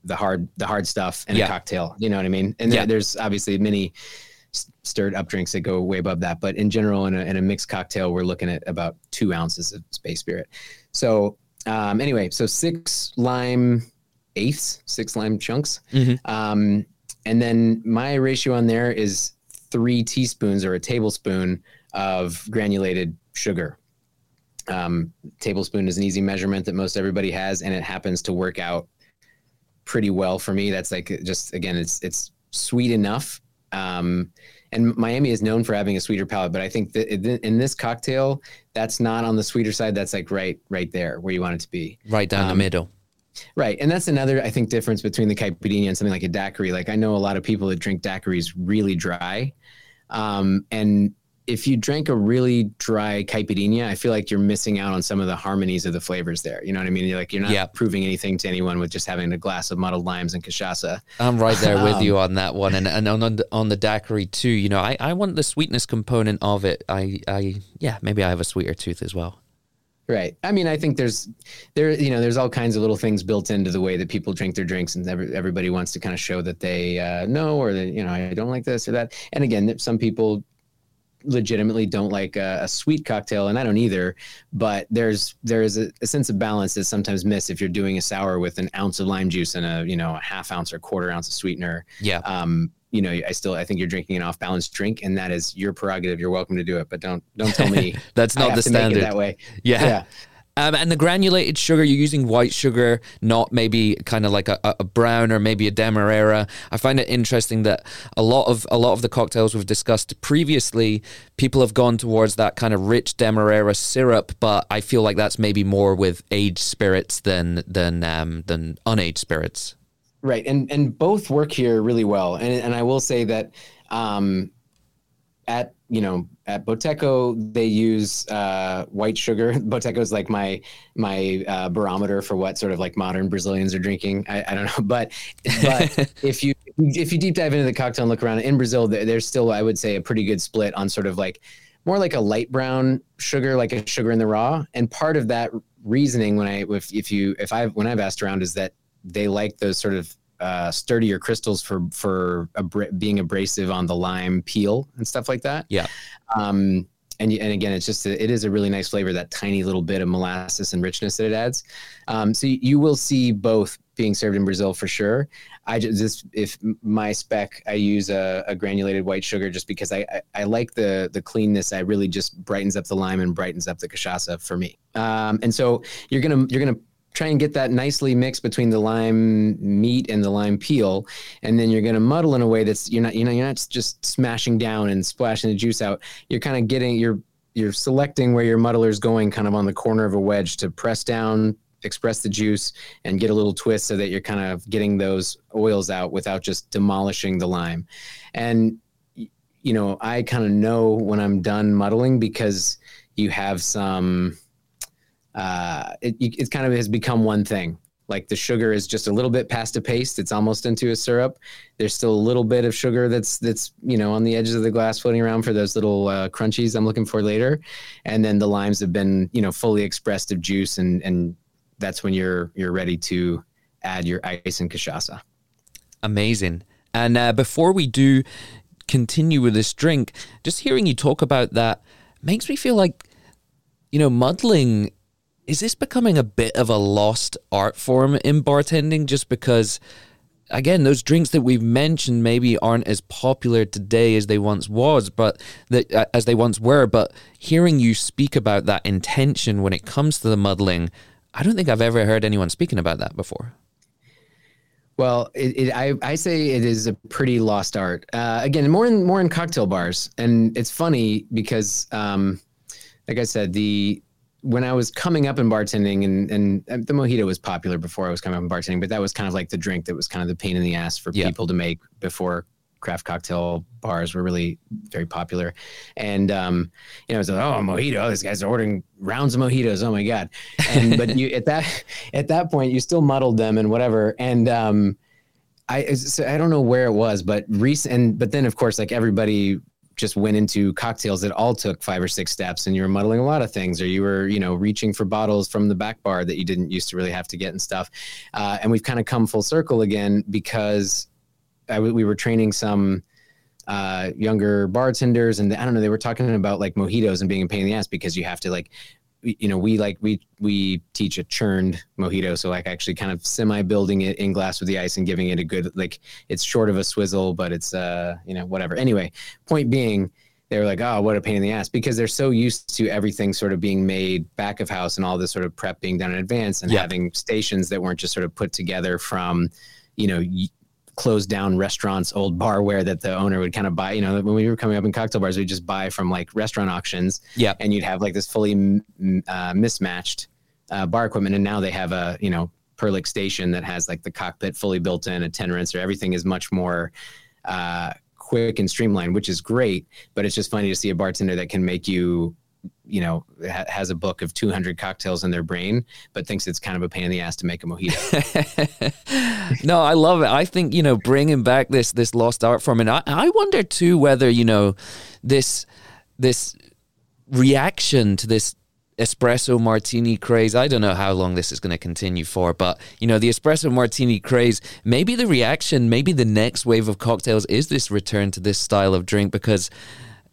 [SPEAKER 2] the hard the hard stuff in yeah. a cocktail. You know what I mean? And yeah. there's obviously many stirred up drinks that go way above that. But in general, in a, in a mixed cocktail, we're looking at about two ounces of space spirit. So um, anyway, so six lime eighths, six lime chunks. Mm-hmm. Um, and then my ratio on there is three teaspoons or a tablespoon of granulated sugar. Um, tablespoon is an easy measurement that most everybody has, and it happens to work out pretty well for me. That's like just again, it's it's sweet enough. Um, and Miami is known for having a sweeter palate, but I think that in this cocktail, that's not on the sweeter side. That's like right, right there where you want it to be.
[SPEAKER 1] Right down um, the middle.
[SPEAKER 2] Right. And that's another, I think, difference between the caipirinha and something like a daiquiri. Like I know a lot of people that drink daiquiris really dry. Um, and if you drank a really dry caipirinha, I feel like you're missing out on some of the harmonies of the flavors there. You know what I mean? You're like you're not yeah. proving anything to anyone with just having a glass of muddled limes and cachaça.
[SPEAKER 1] I'm right there with um, you on that one, and and on the, on the daiquiri too. You know, I, I want the sweetness component of it. I I yeah, maybe I have a sweeter tooth as well.
[SPEAKER 2] Right. I mean, I think there's there you know there's all kinds of little things built into the way that people drink their drinks, and every, everybody wants to kind of show that they uh, know or that you know I don't like this or that. And again, some people legitimately don't like a, a, sweet cocktail, and I don't either. But there's there is a, a, sense of balance that's sometimes missed if you're doing a sour with an ounce of lime juice and a you know a half ounce or quarter ounce of sweetener.
[SPEAKER 1] Yeah.
[SPEAKER 2] Um, you know, I still I think you're drinking an off balance drink, and that is your prerogative. You're welcome to do it, but don't don't tell me [laughs]
[SPEAKER 1] that's not the standard
[SPEAKER 2] that way.
[SPEAKER 1] Yeah. yeah. Um, and the granulated sugar, you're using white sugar, not maybe kind of like a, a, brown or maybe a demerara. I find it interesting that a lot of a lot of the cocktails we've discussed previously, people have gone towards that kind of rich demerara syrup, but I feel like that's maybe more with aged spirits than than um, than unaged spirits.
[SPEAKER 2] Right, and and both work here really well. And and I will say that um, at you know at Boteco they use uh, white sugar. [laughs] Boteco is like my my uh, barometer for what sort of like modern Brazilians are drinking. I, I don't know, [laughs] but but [laughs] if you if you deep dive into the cocktail and look around in Brazil, there's still I would say a pretty good split on sort of like more like a light brown sugar, like a sugar in the raw. And part of that reasoning when I if if you if I when I've asked around is that they like those sort of uh, sturdier crystals for for abra- being abrasive on the lime peel and stuff like that.
[SPEAKER 1] Yeah.
[SPEAKER 2] Um, and and again, it's just a, it is a really nice flavor. That tiny little bit of molasses and richness that it adds. Um, so you, you will see both being served in Brazil for sure. I just this, if my spec, I use a, a, granulated white sugar just because I, I, I like the the cleanness. I really just brightens up the lime and brightens up the cachaça for me. Um, and so you're gonna you're gonna try and get that nicely mixed between the lime meat and the lime peel and then you're going to muddle in a way that's you're not you know you're not just smashing down and splashing the juice out. You're kind of getting you're you're selecting where your muddler's going kind of on the corner of a wedge to press down express the juice and get a little twist so that you're kind of getting those oils out without just demolishing the lime. And you know i kind of know when i'm done muddling because you have some uh, it, it kind of has become one thing. Like the sugar is just a little bit past a paste; it's almost into a syrup. There's still a little bit of sugar that's that's you know on the edges of the glass floating around for those little uh, crunchies I'm looking for later, and then the limes have been you know fully expressed of juice, and and that's when you're you're ready to add your ice and cachaça.
[SPEAKER 1] Amazing. And uh, before we do continue with this drink, just hearing you talk about that makes me feel like you know muddling is this becoming a bit of a lost art form in bartending? Just because again those drinks that we've mentioned maybe aren't as popular today as they once was but that uh, as they once were but hearing you speak about that intention when it comes to the muddling i don't think i've ever heard anyone speaking about that before.
[SPEAKER 2] Well, it, it, I, I say it is a pretty lost art. Uh, again, more in more in cocktail bars, and it's funny because, um, like I said, the when I was coming up in bartending, and, and the mojito was popular before I was coming up in bartending, but that was kind of like the drink that was kind of the pain in the ass for people to make before craft cocktail bars were really very popular. And um, you know, it was like, oh, mojito, these guys are ordering rounds of mojitos. Oh my god! And but [laughs] you at that at that point, you still muddled them and whatever. And um, I so I don't know where it was, but recent. And but then of course, like everybody just went into cocktails that all took five or six steps and you were muddling a lot of things or you were you know reaching for bottles from the back bar that you didn't used to really have to get and stuff. Uh, and we've kind of come full circle again because we were training some uh, younger bartenders and I don't know they were talking about like mojitos and being a pain in the ass because you have to like you know we like we we teach a churned mojito so like actually kind of semi building it in glass with the ice and giving it a good like it's short of a swizzle but it's uh you know whatever anyway point being they were like, oh, what a pain in the ass because they're so used to everything sort of being made back of house and all this sort of prep being done in advance and
[SPEAKER 1] Yeah.
[SPEAKER 2] having stations that weren't just sort of put together from, you know, closed down restaurants, old barware that the owner would kind of buy. You know, when we were coming up in cocktail bars, we'd just buy from like restaurant auctions
[SPEAKER 1] Yeah.
[SPEAKER 2] and you'd have like this fully uh, mismatched uh, bar equipment. And now they have a, you know, Perlick station that has like the cockpit fully built in, a 10 rinser. Everything is much more uh, quick and streamlined, which is great. But it's just funny to see a bartender that can make you, you know, ha- has a book of 200 cocktails in their brain, but thinks it's kind of a pain in the ass to make a mojito. [laughs]
[SPEAKER 1] no, I love it. I think you know bringing back this this lost art form, and I, I wonder too whether you know this this reaction to this espresso martini craze. I don't know how long this is going to continue for, but you know the espresso martini craze. Maybe the reaction, maybe the next wave of cocktails is this return to this style of drink because.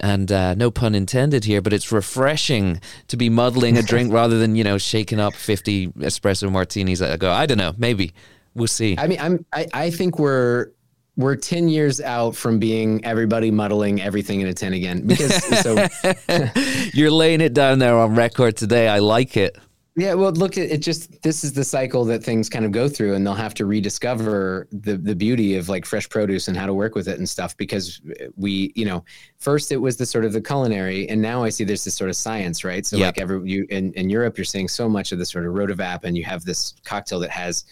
[SPEAKER 1] And uh, no pun intended here, but it's refreshing to be muddling a drink [laughs] rather than you know shaking up fifty espresso martinis at a go. I don't know, maybe we'll see.
[SPEAKER 2] I mean, I'm, I, I think we're, we're 10 years out from being everybody muddling everything in a 10 again because so [laughs]
[SPEAKER 1] You're laying it down there on record today. I like it.
[SPEAKER 2] Yeah, well, look, it it just this is the cycle that things kind of go through, and they'll have to rediscover the the beauty of like fresh produce and how to work with it and stuff. Because we, you know, first it was the sort of the culinary, and now I see there's this sort of science, right? So
[SPEAKER 1] Yep.
[SPEAKER 2] like every you in in Europe, you're seeing so much of the sort of rotovap, and you have this cocktail that has,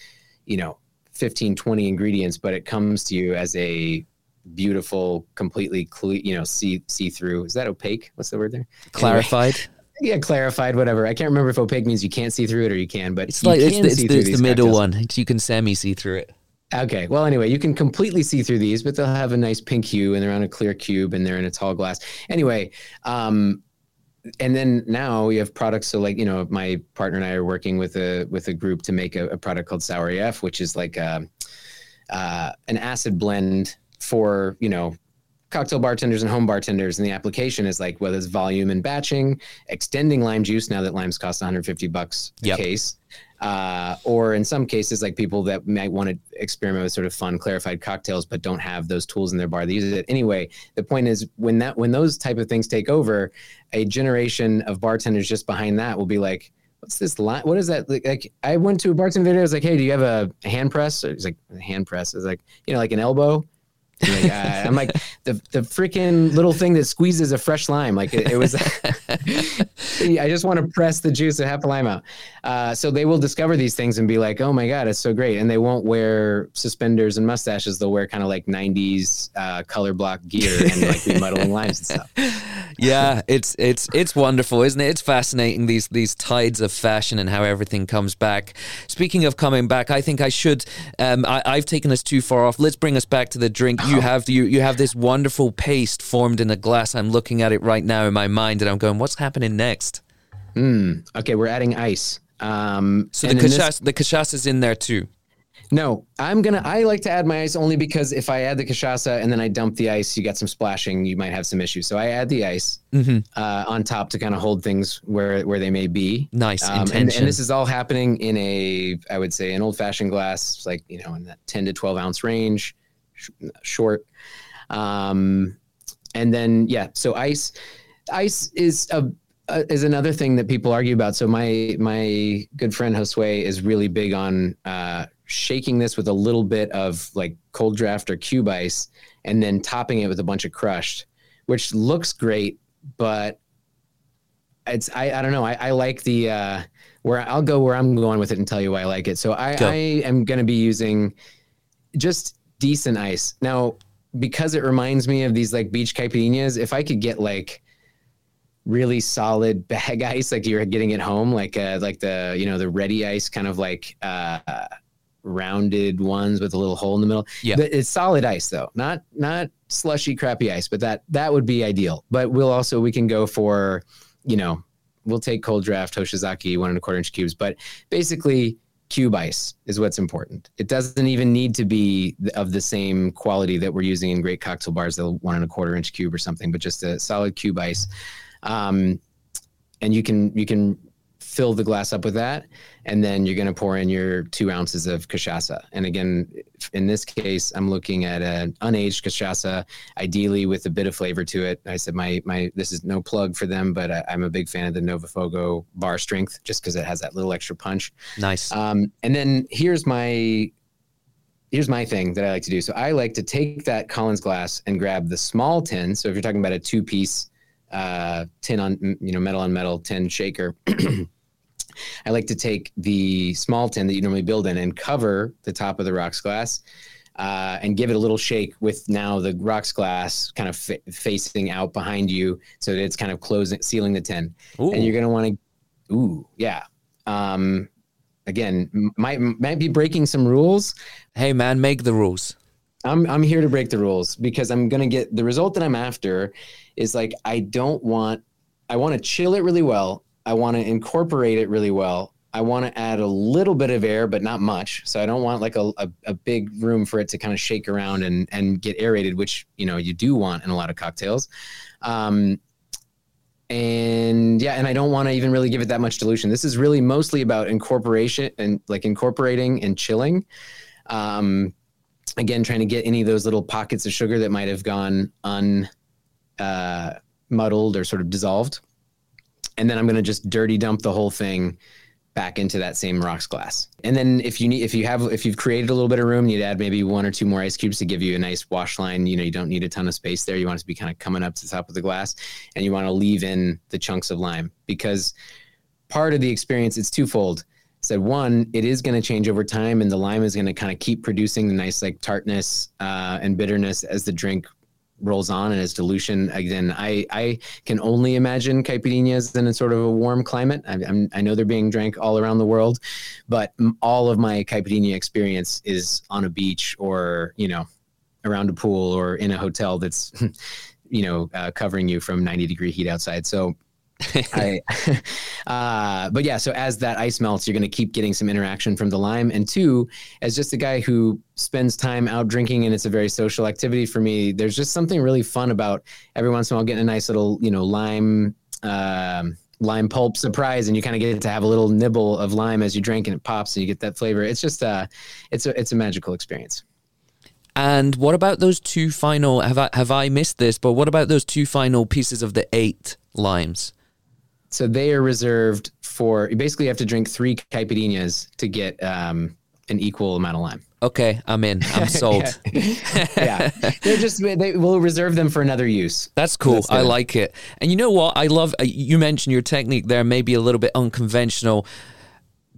[SPEAKER 2] you know, 15, 20 ingredients, but it comes to you as a beautiful, completely cle- you know, see see through. Is that opaque? What's the word there? Anyway.
[SPEAKER 1] Clarified. [laughs]
[SPEAKER 2] Yeah, clarified, whatever. I can't remember if opaque means you can't see through it or you can, but
[SPEAKER 1] It's like it's the, it's the, it's the middle one. You can semi see through it.
[SPEAKER 2] Okay. Well, anyway, you can completely see through these, but they'll have a nice pink hue and they're on a clear cube and they're in a tall glass. Anyway, um, and then now we have products. So like, you know, my partner and I are working with a, with a group to make a, a product called Sour AF, which is like, a, uh, an acid blend for, you know, cocktail bartenders and home bartenders. And the application is like, whether it's volume and batching, extending lime juice now that limes cost 150 bucks a
[SPEAKER 1] Yep.
[SPEAKER 2] case. Uh, or in some cases, like people that might want to experiment with sort of fun, clarified cocktails, but don't have those tools in their bar. They use it anyway. The point is, when that when those type of things take over, a generation of bartenders just behind that will be like, "What's this line? What is that?" Like, I went to a bartender. I was like, "Hey, do you have a hand press?" He's like, "A hand press." I was like, "You know, like an elbow." Like, uh, I'm like the the freaking little thing that squeezes a fresh lime. Like it, it was. [laughs] I just want to press the juice of half a lime out. Uh, so they will discover these things and be like, "Oh my god, it's so great!" And they won't wear suspenders and mustaches. They'll wear kind of like '90s uh, color block gear and like be muddling limes and stuff.
[SPEAKER 1] Yeah, it's it's it's wonderful, isn't it? It's fascinating these these tides of fashion and how everything comes back. Speaking of coming back, I think I should. Um, I, I've taken us too far off. Let's bring us back to the drink. You have you you have this wonderful paste formed in a glass. I'm looking at it right now in my mind, and I'm going, "What's happening next?"
[SPEAKER 2] Okay, we're adding ice. Um,
[SPEAKER 1] So the
[SPEAKER 2] in this-
[SPEAKER 1] cachaça, the cachaça's in there too.
[SPEAKER 2] No, I'm gonna. I like to add my ice only because if I add the cachaça and then I dump the ice, you get some splashing. You might have some issues. So I add the ice uh, on top to kind of hold things where where they may be.
[SPEAKER 1] Nice
[SPEAKER 2] Um, and,
[SPEAKER 1] intention.
[SPEAKER 2] and this is all happening in a, I would say, an old fashioned glass, like you know, in that 10 to 12 ounce range, sh- short. Um, and then yeah, so ice, ice is a uh, is another thing that people argue about. So my my good friend Josue is really big on uh, shaking this with a little bit of like cold draft or cube ice, and then topping it with a bunch of crushed, which looks great, but it's I, I don't know. I, I like the uh, where I'll go where I'm going with it and tell you why I like it. So I,
[SPEAKER 1] Go.
[SPEAKER 2] I am going to be using just decent ice now because it reminds me of these like beach caipirinhas. If I could get like really solid [laughs] bag ice like you're getting at home like uh like the you know the ready ice kind of like uh rounded ones with a little hole in the middle
[SPEAKER 1] Yeah.
[SPEAKER 2] But it's solid ice though not not slushy crappy ice but that that would be ideal but we'll also we can go for you know we'll take cold draft hoshizaki one and a quarter inch cubes but basically cube ice is what's important. It doesn't even need to be of the same quality that we're using in great cocktail bars the one and a quarter inch cube or something but just a solid cube ice. Um, and you can you can fill the glass up with that, and then you're going to pour in your two ounces of cachaça. And again, in this case, I'm looking at an unaged cachaça, ideally with a bit of flavor to it. I said my my this is no plug for them, but I, am a big fan of the Novo Fogo bar strength just because it has that little extra punch.
[SPEAKER 1] Nice.
[SPEAKER 2] Um, and then here's my here's my thing that I like to do. So I like to take that Collins glass and grab the small tin. So if you're talking about a two piece uh, tin on you know metal on metal tin shaker. [clears throat] I like to take the small tin that you normally build in and cover the top of the rocks glass uh, and give it a little shake with now the rocks glass kind of fa- facing out behind you so that it's kind of closing, sealing the tin. Ooh. And you're going to want to, ooh, yeah. Um, again, might might be breaking some rules.
[SPEAKER 1] Hey man, make the rules.
[SPEAKER 2] I'm I'm here to break the rules because I'm gonna get the result that I'm after is like I don't want I want to chill it really well. I want to incorporate it really well. I want to add a little bit of air, but not much. So I don't want like a, a, a, big room for it to kind of shake around and, and get aerated, which, you know, you do want in a lot of cocktails. Um, and yeah, and I don't want to even really give it that much dilution. This is really mostly about incorporation and like incorporating and chilling. Um, again, trying to get any of those little pockets of sugar that might have gone un, uh, muddled or sort of dissolved. And then I'm going to just dirty dump the whole thing back into that same rocks glass. And then if you need, if you have, if you've created a little bit of room, you'd add maybe one or two more ice cubes to give you a nice wash line. You know, you don't need a ton of space there. You want it to be kind of coming up to the top of the glass and you want to leave in the chunks of lime because part of the experience, it's twofold. Said one, it is going to change over time, and the lime is going to kind of keep producing the nice like tartness uh, and bitterness as the drink rolls on and as dilution. Again i i can only imagine caipirinhas in a sort of a warm climate. I, am i know they're being drank all around the world but all of my caipirinha experience is on a beach or you know around a pool or in a hotel that's [laughs] you know uh, covering you from 90 degree heat outside. So [laughs] I, [laughs] uh, but yeah, so as that ice melts, you're going to keep getting some interaction from the lime. And two, as just a guy who spends time out drinking and it's a very social activity for me, there's just something really fun about every once in a while getting a nice little, you know, lime. Uh, lime pulp surprise and you kind of get to have a little nibble of lime as you drink and it pops and you get that flavor it's just uh it's a it's a magical experience
[SPEAKER 1] and what about those two final have i have i missed this but what about those two final pieces of the eight limes
[SPEAKER 2] so they are reserved for you basically have to drink three caipirinhas to get um, an equal amount of lime.
[SPEAKER 1] Okay, I'm in. I'm [laughs] sold.
[SPEAKER 2] yeah. yeah. they're just they will reserve them for another use.
[SPEAKER 1] That's cool. That's I like it. And you know what? I love. Uh, you mentioned your technique there, maybe a little bit unconventional.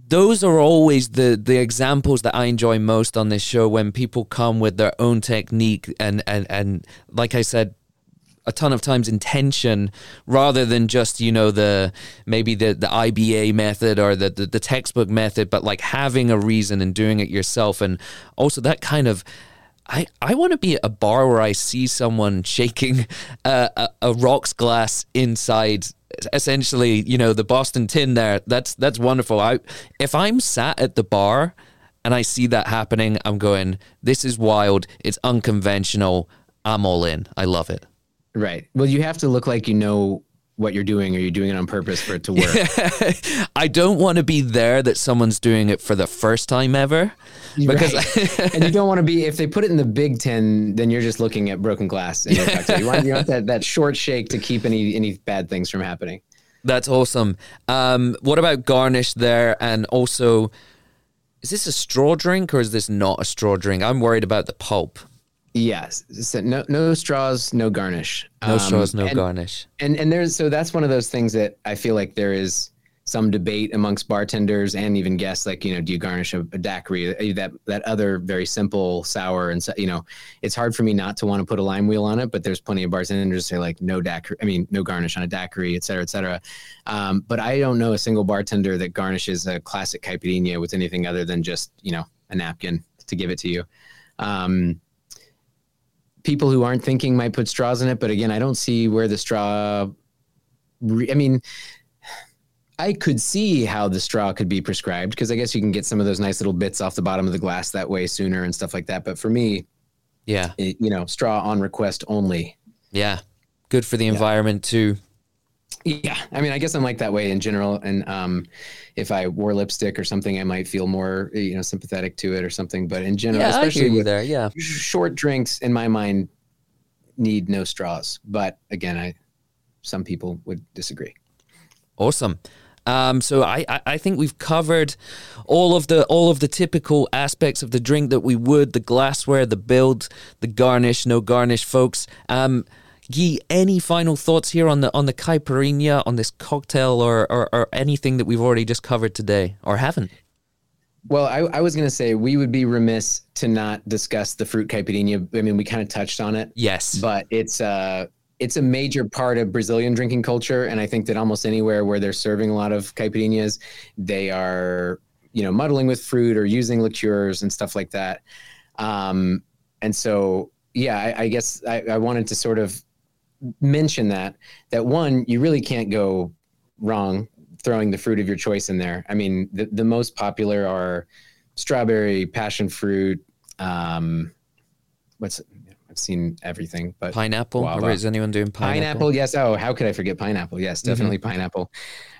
[SPEAKER 1] Those are always the the examples that I enjoy most on this show when people come with their own technique and and and like I said a ton of times intention rather than just you know the maybe the the IBA method or the, the, the textbook method but like having a reason and doing it yourself. And also that kind of I, I want to be at a bar where I see someone [laughs] shaking a, a, a, rocks glass inside essentially you know the Boston tin there. That's that's wonderful. I if I'm sat at the bar and I see that happening I'm going this is wild. It's unconventional. I'm all in. I love it
[SPEAKER 2] Right. Well, you have to look like you know what you're doing or you're doing it on purpose for it to work. [laughs]
[SPEAKER 1] I don't want to be there that someone's doing it for the first time ever. Because
[SPEAKER 2] right. and you don't [laughs] want to be if they put it in the big tin, then you're just looking at broken glass in your. You want, you want that, that short shake to keep any any bad things from happening.
[SPEAKER 1] That's awesome. Um, what about garnish there and also is this a straw drink or is this not a straw drink? I'm worried about the pulp.
[SPEAKER 2] Yes. So no no straws, no garnish.
[SPEAKER 1] No um, straws, no and, garnish.
[SPEAKER 2] And and there's so that's one of those things that I feel like there is some debate amongst bartenders and even guests like you know do you garnish a, a daiquiri uh, that that other very simple sour and so, you know it's hard for me not to want to put a lime wheel on it but there's plenty of bartenders say like no daiquiri I mean no garnish on a daiquiri et cetera et cetera um, but I don't know a single bartender that garnishes a classic caipirinha with anything other than just you know a napkin to give it to you um, people who aren't thinking might put straws in it, but again, I don't see where the straw. Re- I mean, I could see how the straw could be prescribed because I guess you can get some of those nice little bits off the bottom of the glass that way sooner and stuff like that. But for me,
[SPEAKER 1] yeah,
[SPEAKER 2] it, you know, straw on request only.
[SPEAKER 1] Yeah, good for the yeah. environment too.
[SPEAKER 2] Yeah, I mean, I guess I'm like that way in general, and um, if I wore lipstick or something, I might feel more, you know, sympathetic to it or something. But in general,
[SPEAKER 1] Yeah,
[SPEAKER 2] especially with
[SPEAKER 1] there. Yeah.
[SPEAKER 2] short drinks, in my mind, need no straws. But again, I some people would disagree.
[SPEAKER 1] Awesome. Um, so I, I, I think we've covered all of the all of the typical aspects of the drink that we would the glassware, the build, the garnish, no garnish, folks. Um, Gui, any final thoughts here on the on the caipirinha, on this cocktail, or, or or anything that we've already just covered today, or haven't?
[SPEAKER 2] Well, I, I was going to say we would be remiss to not discuss the fruit caipirinha. I mean, we kind of touched on it,
[SPEAKER 1] Yes.
[SPEAKER 2] but it's uh it's a major part of Brazilian drinking culture, and I think that almost anywhere where they're serving a lot of caipirinhas, they are you know muddling with fruit or using liqueurs and stuff like that. Um, and so, yeah, I, I guess I, I wanted to sort of mention that that one you really can't go wrong throwing the fruit of your choice in there. I mean, the, the most popular are strawberry, passion fruit. Um, what's I've seen everything, but
[SPEAKER 1] pineapple.
[SPEAKER 2] Guava.
[SPEAKER 1] Or is anyone doing pineapple?
[SPEAKER 2] pineapple. Yes. Oh, how could I forget pineapple? Yes, definitely pineapple.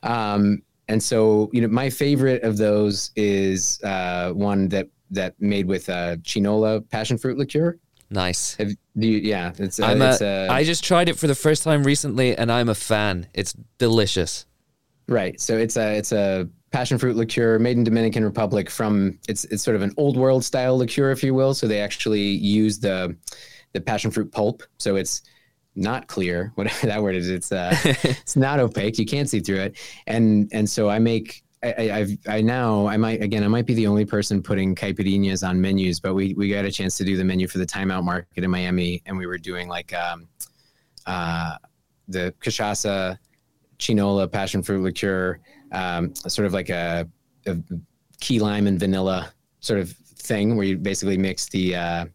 [SPEAKER 2] Um, and so, you know, my favorite of those is uh, one that that made with uh, chinola passion fruit liqueur.
[SPEAKER 1] Nice.
[SPEAKER 2] Have, you, yeah, it's, uh,
[SPEAKER 1] I'm a,
[SPEAKER 2] it's uh,
[SPEAKER 1] I just tried it for the first time recently, and I'm a fan. It's delicious.
[SPEAKER 2] Right. So it's a it's a passion fruit liqueur made in Dominican Republic from it's it's sort of an old world style liqueur, if you will. So they actually use the the passion fruit pulp. So it's not clear, [laughs] whatever that word is. It's uh [laughs] it's not opaque. You can't see through it. And and so I make I, I- I've I now I might again I might be the only person putting caipirinhas on menus, but we we got a chance to do the menu for the Timeout Market in Miami, and we were doing like um uh the cachaça chinola passion fruit liqueur, um, sort of like a, a key lime and vanilla sort of thing where you basically mix the uh,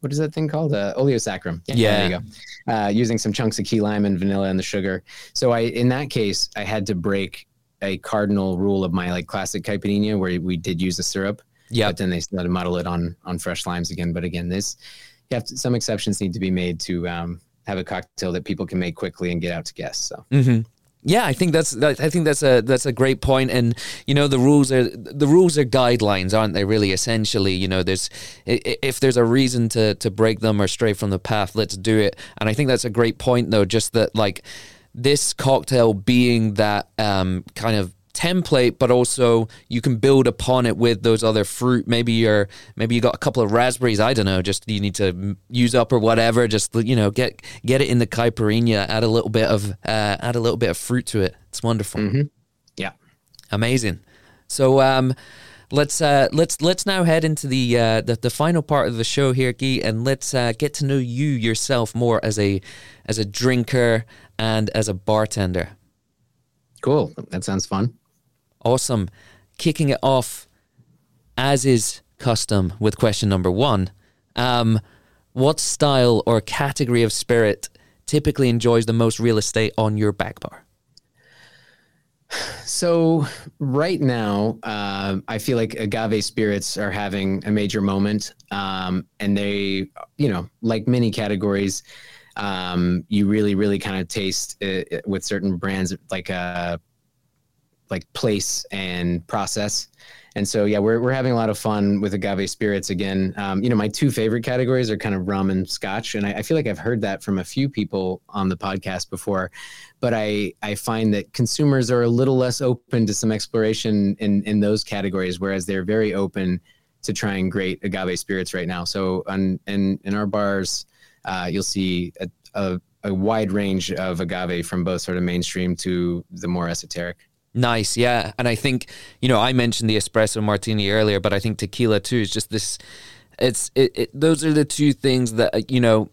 [SPEAKER 2] what is that thing called? Uh, oleosaccharum.
[SPEAKER 1] Yeah.
[SPEAKER 2] there you go. Uh, using some chunks of key lime and vanilla and the sugar. So I, in that case, I had to break a cardinal rule of my like classic caipirinha where we did use the syrup.
[SPEAKER 1] Yeah.
[SPEAKER 2] But then they had to muddle it on on fresh limes again. But again, this you have to, some exceptions need to be made to um, have a cocktail that people can make quickly and get out to guests. So.
[SPEAKER 1] hmm Yeah, I think that's that, I think that's a that's a great point, and you know the rules are the rules are guidelines, aren't they? Really, essentially, you know, there's if there's a reason to to break them or stray from the path, let's do it. And I think that's a great point, though. Just that, like this cocktail being that um, kind of template, but also you can build upon it with those other fruit. Maybe you're maybe you got a couple of raspberries. I don't know. Just you need to use up or whatever. Just you know, get get it in the caipirinha. Add a little bit of uh, add a little bit of fruit to it. It's wonderful.
[SPEAKER 2] Mhm. Yeah.
[SPEAKER 1] Amazing. So um, let's uh, let's let's now head into the, uh, the the final part of the show here, Gui, and let's uh, get to know you yourself more as a as a drinker and as a bartender.
[SPEAKER 2] Cool. That sounds fun.
[SPEAKER 1] Awesome. Kicking it off, as is custom, with question number one. Um, what style or category of spirit typically enjoys the most real estate on your back bar?
[SPEAKER 2] So right now, um, I feel like agave spirits are having a major moment, um, and they, you know, like many categories, um, you really, really kind of taste it with certain brands, like uh, like place and process. And so, yeah, we're, we're having a lot of fun with agave spirits again. Um, you know, my two favorite categories are kind of rum and scotch. And I, I feel like I've heard that from a few people on the podcast before. But I, I find that consumers are a little less open to some exploration in, in those categories, whereas they're very open to trying great agave spirits right now. So, on, in, in our bars, uh, you'll see a, a, a wide range of agave from both sort of mainstream to the more esoteric.
[SPEAKER 1] Nice, yeah. And I think, you know, I mentioned the espresso martini earlier, but I think tequila too is just this it's it, it those are the two things that uh, you know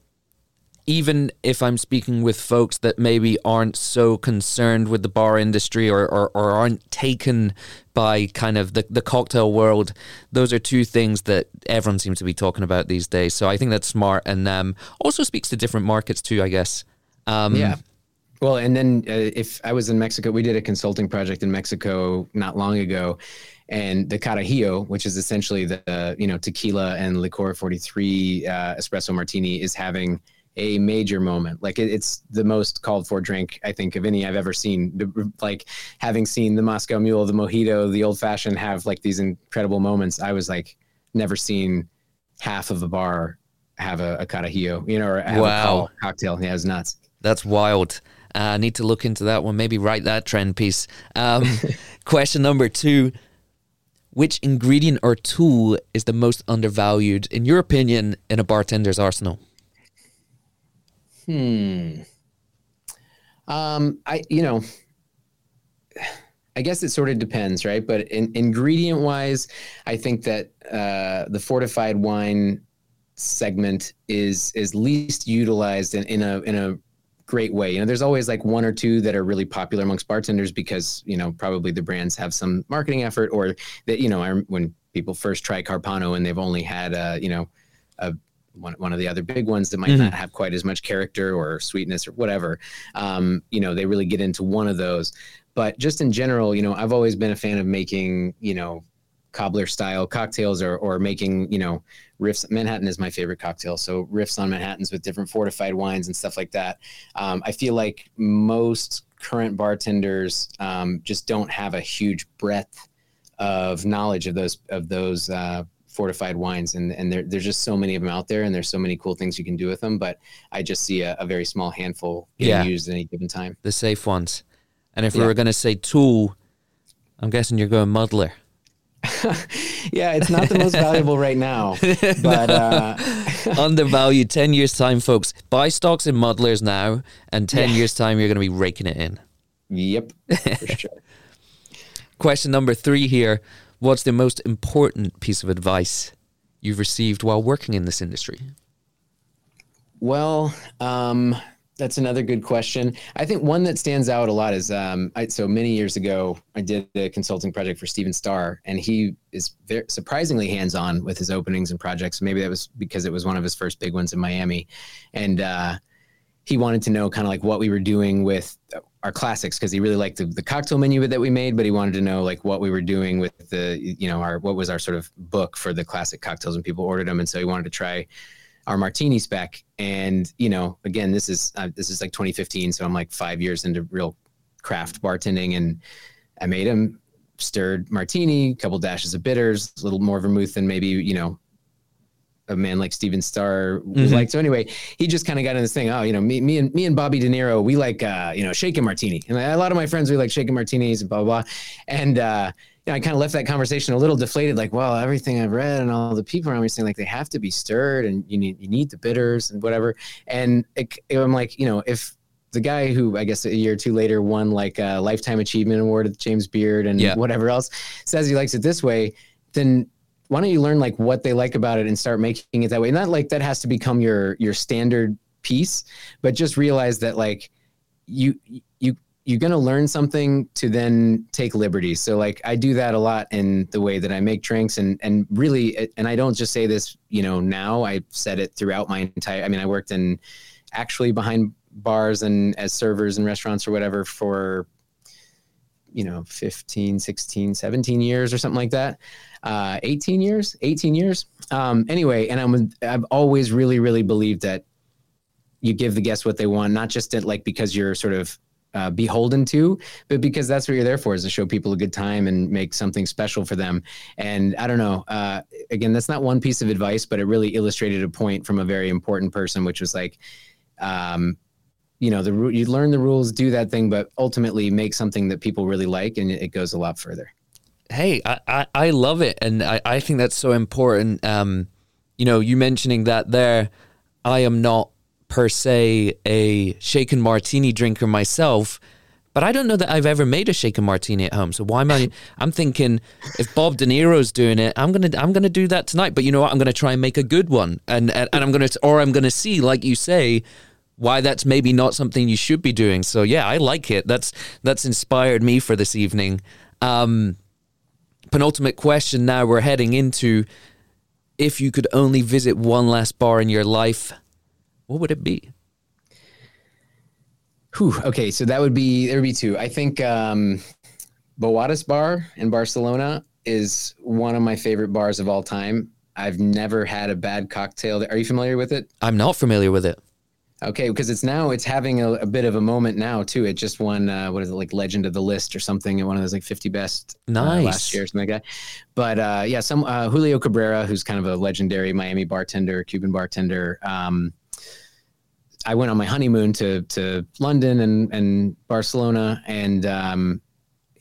[SPEAKER 1] even if I'm speaking with folks that maybe aren't so concerned with the bar industry or, or, or aren't taken by kind of the, the cocktail world, those are two things that everyone seems to be talking about these days. So I think that's smart and um, also speaks to different markets too, I guess. Um,
[SPEAKER 2] Yeah. Well, and then uh, if I was in Mexico, we did a consulting project in Mexico not long ago, and the Carajillo, which is essentially the uh, you know tequila and Licor 43 uh, espresso martini, is having a major moment. Like it, it's the most called for drink I think of any I've ever seen. Like having seen the Moscow Mule, the Mojito, the Old Fashioned have like these incredible moments. I was like never seen half of a bar have a, a carajillo, you know, or have wow. a cocktail. Yeah, it's nuts.
[SPEAKER 1] That's wild. Uh, I need to look into that one. Maybe write that trend piece. Um, [laughs] question number two Which ingredient or tool is the most undervalued, in your opinion, in a bartender's arsenal?
[SPEAKER 2] Hmm. Um, I, you know, [sighs] I guess it sort of depends, right? But in, ingredient wise, I think that uh, the fortified wine segment is is least utilized in, in a in a great way. You know, there's always like one or two that are really popular amongst bartenders because you know probably the brands have some marketing effort, or that you know when people first try Carpano and they've only had a you know a one, one of the other big ones that might mm-hmm. not have quite as much character or sweetness or whatever. Um, you know, they really get into one of those. But just in general, you know, I've always been a fan of making, you know, cobbler style cocktails or or making, you know, riffs. Manhattan is my favorite cocktail. So riffs on Manhattans with different fortified wines and stuff like that. Um, I feel like most current bartenders um, just don't have a huge breadth of knowledge of those of those uh, fortified wines and and there, there's just so many of them out there and there's so many cool things you can do with them but i just see a, a very small handful getting yeah. used at any given time
[SPEAKER 1] the safe ones and if yeah. we were going to say tool i'm guessing you're going muddler [laughs]
[SPEAKER 2] yeah it's not the most valuable right now [laughs] but uh [laughs]
[SPEAKER 1] undervalued. 10 years time folks. Buy stocks in muddlers now and 10 yeah. years time you're going to be raking it in.
[SPEAKER 2] Yep for sure.
[SPEAKER 1] Question number three here. What's the most important piece of advice you've received while working in this industry?
[SPEAKER 2] Well, um, that's another good question. I think one that stands out a lot is um, I, so many years ago, I did a consulting project for Stephen Starr, and he is very, surprisingly hands on with his openings and projects. Maybe that was because it was one of his first big ones in Miami. And uh, he wanted to know kind of like what we were doing with our classics because he really liked the, the cocktail menu that we made, but he wanted to know like what we were doing with the, you know, our, what was our sort of book for the classic cocktails when people ordered them. And so he wanted to try our martini spec. And, you know, again, this is, uh, this is like 2015. So I'm like five years into real craft bartending and I made him stirred martini, a couple dashes of bitters, a little more vermouth than maybe, you know, a man like Stephen Starr mm-hmm. like. So anyway, he just kind of got in this thing. Oh, you know, me, me and me and Bobby De Niro, we like, uh, you know, shaken martini, and a lot of my friends we like shaken martinis and blah blah. blah. And uh, you know, I kind of left that conversation a little deflated. Like, well, everything I've read and all the people around me saying like they have to be stirred, and you need you need the bitters and whatever. And it, I'm like, you know, if the guy who I guess a year or two later won like a lifetime achievement award at James Beard and yeah. whatever else says he likes it this way, then why don't you learn like what they like about it and start making it that way not like that has to become your your standard piece but just realize that like you you you're going to learn something to then take liberties so like i do that a lot in the way that i make drinks and and really and i don't just say this you know now i said it throughout my entire i mean i worked in actually behind bars and as servers in restaurants or whatever for you know 15 16 17 years or something like that uh, 18 years, 18 years. Um, anyway, and I'm, I've always really, really believed that you give the guests what they want, not just at, like because you're sort of uh, beholden to, but because that's what you're there for is to show people a good time and make something special for them. And I don't know, uh, again, that's not one piece of advice, but it really illustrated a point from a very important person, which was like, um, you know, the you learn the rules, do that thing, but ultimately make something that people really like, and it goes a lot further
[SPEAKER 1] hey, I, I, I love it. And I, I think that's so important. Um, you know, you mentioning that there, I am not per se a shaken martini drinker myself, but I don't know that I've ever made a shaken martini at home. So why am I? I'm thinking if Bob De Niro's doing it, I'm gonna I'm gonna do that tonight. But you know what? I'm gonna try and make a good one, and and, and I'm gonna or I'm gonna see, like you say, why that's maybe not something you should be doing. So yeah, I like it. That's that's inspired me for this evening. Um, penultimate question now we're heading into if you could only visit one last bar in your life, what would it be?
[SPEAKER 2] Whew, okay, so that would be there would be two. I think um, Boadas Bar in Barcelona is one of my favorite bars of all time. I've never had a bad cocktail. Are you familiar with it?
[SPEAKER 1] I'm not familiar with it.
[SPEAKER 2] Okay, because it's now it's having a, a, bit of a moment now too. It just won uh, what is it like Legend of the List or something in one of those like 50 best
[SPEAKER 1] nice.
[SPEAKER 2] Uh, last year or something like that. But uh, yeah, some uh, Julio Cabrera, who's kind of a legendary Miami bartender, Cuban bartender. Um, I went on my honeymoon to to London and and Barcelona, and um,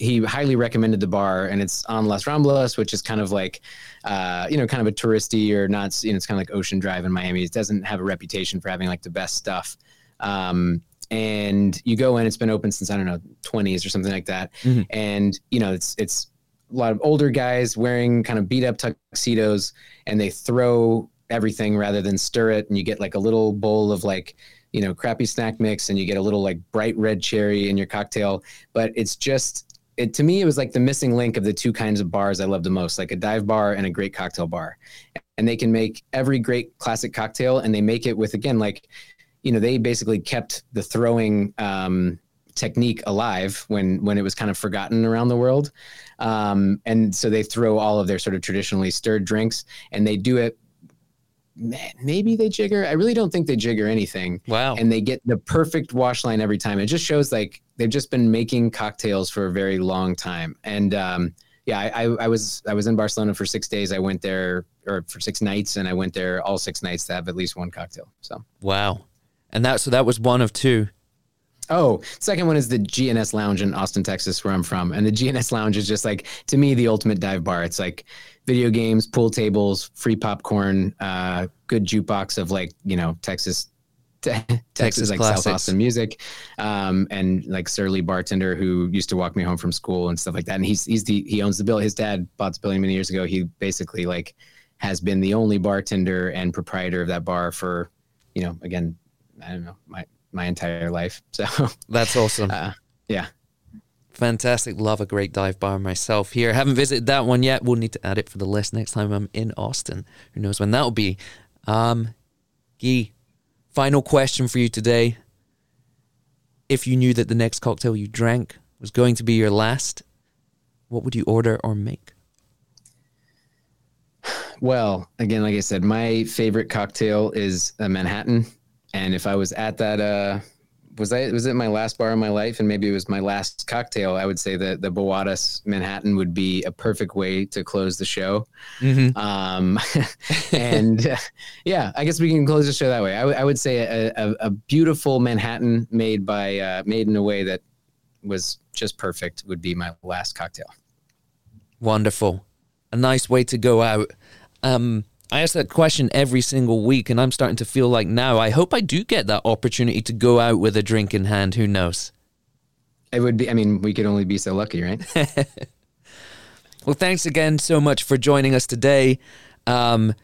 [SPEAKER 2] he highly recommended the bar, and it's on Las Ramblas, which is kind of like, uh, you know, kind of a touristy or not. You know, it's kind of like Ocean Drive in Miami. It doesn't have a reputation for having like the best stuff. Um, and you go in, it's been open since I don't know, 20s or something like that. Mm-hmm. And you know, it's it's a lot of older guys wearing kind of beat up tuxedos, and they throw everything rather than stir it, and you get like a little bowl of like you know crappy snack mix and you get a little like bright red cherry in your cocktail but it's just it to me it was like the missing link of the two kinds of bars I love the most, like a dive bar and a great cocktail bar. And they can make every great classic cocktail, and they make it with again like, you know, they basically kept the throwing um, technique alive when when it was kind of forgotten around the world. Um, and so they throw all of their sort of traditionally stirred drinks, and they do it maybe they jigger. I really don't think they jigger anything.
[SPEAKER 1] Wow.
[SPEAKER 2] And they get the perfect wash line every time. It just shows like they've just been making cocktails for a very long time. And um, yeah, I, I, I, was I was in Barcelona for six days. I went there or for six nights, and I went there all six nights to have at least one cocktail. So
[SPEAKER 1] wow, and that so that was one of two.
[SPEAKER 2] Oh, second one is the G&S Lounge in Austin, Texas, where I'm from. And the G&S Lounge is just like, to me, the ultimate dive bar. It's like video games, pool tables, free popcorn, uh, good jukebox of like, you know, Texas. [laughs] Texas, Texas like classics. South Austin music, um, and like Surly bartender who used to walk me home from school and stuff like that. And he's he's the he owns the bill. His dad bought the building many years ago. He basically like has been the only bartender and proprietor of that bar for, you know, again, I don't know, my my entire life. [laughs] So
[SPEAKER 1] that's awesome.
[SPEAKER 2] Uh, yeah.
[SPEAKER 1] Fantastic. Love a great dive bar myself here. Haven't visited that one yet. We'll need to add it for the list next time I'm in Austin. Who knows when that'll be. Um, Gui, final question for you today. If you knew that the next cocktail you drank was going to be your last, what would you order or make?
[SPEAKER 2] Well, again, like I said, my favorite cocktail is a Manhattan and if I was at that, uh, was I was it my last bar in my life, and maybe it was my last cocktail, I would say that the Boadas Manhattan would be a perfect way to close the show. Mm-hmm. Um, [laughs] and uh, [laughs] yeah, I guess we can close the show that way. I, w- I would say a, a, a, beautiful Manhattan made by uh, made in a way that was just perfect would be my last cocktail.
[SPEAKER 1] Wonderful, a nice way to go out. Um, I ask that question every single week, and I'm starting to feel like now I hope I do get that opportunity to go out with a drink in hand. Who knows?
[SPEAKER 2] It would be, I mean, we could only be so lucky, right? [laughs]
[SPEAKER 1] well, thanks again so much for joining us today. Um,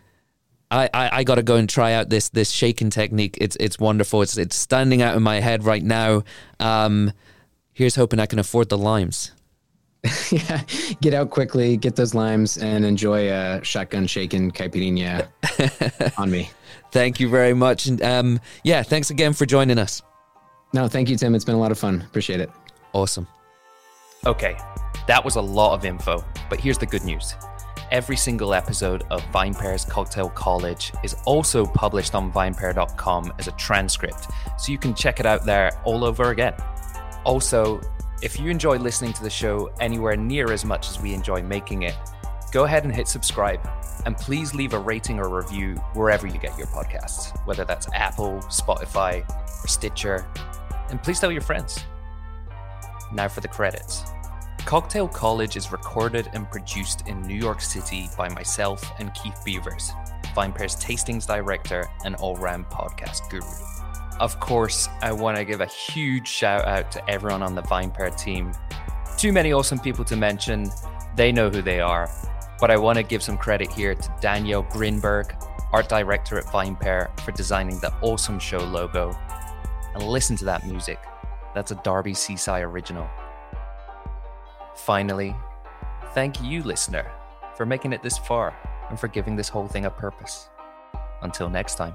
[SPEAKER 1] I, I, I got to go and try out this this shaking technique. It's it's wonderful. It's it's standing out in my head right now. Um, here's hoping I can afford the limes. [laughs]
[SPEAKER 2] yeah, get out quickly, get those limes, and enjoy a shotgun shaken caipirinha [laughs] on me.
[SPEAKER 1] Thank you very much, and um, yeah, thanks again for joining us.
[SPEAKER 2] No, thank you, Tim. It's been a lot of fun. Appreciate it.
[SPEAKER 1] Awesome. Okay, that was a lot of info, but here's the good news. Every single episode of VinePair's Cocktail College is also published on vinepair.com as a transcript, so you can check it out there all over again. Also, if you enjoy listening to the show anywhere near as much as we enjoy making it, go ahead and hit subscribe. And please leave a rating or review wherever you get your podcasts, whether that's Apple, Spotify, or Stitcher. And please tell your friends. Now for the credits. Cocktail College is recorded and produced in New York City by myself and Keith Beavers, VinePair's tastings director and all round podcast guru. Of course, I want to give a huge shout out to everyone on the VinePair team. Too many awesome people to mention, they know who they are. But I want to give some credit here to Daniel Grinberg, art director at VinePair, for designing the awesome show logo. And listen to that music. That's a Darbi Cicci original. Finally, thank you, listener, for making it this far and for giving this whole thing a purpose. Until next time.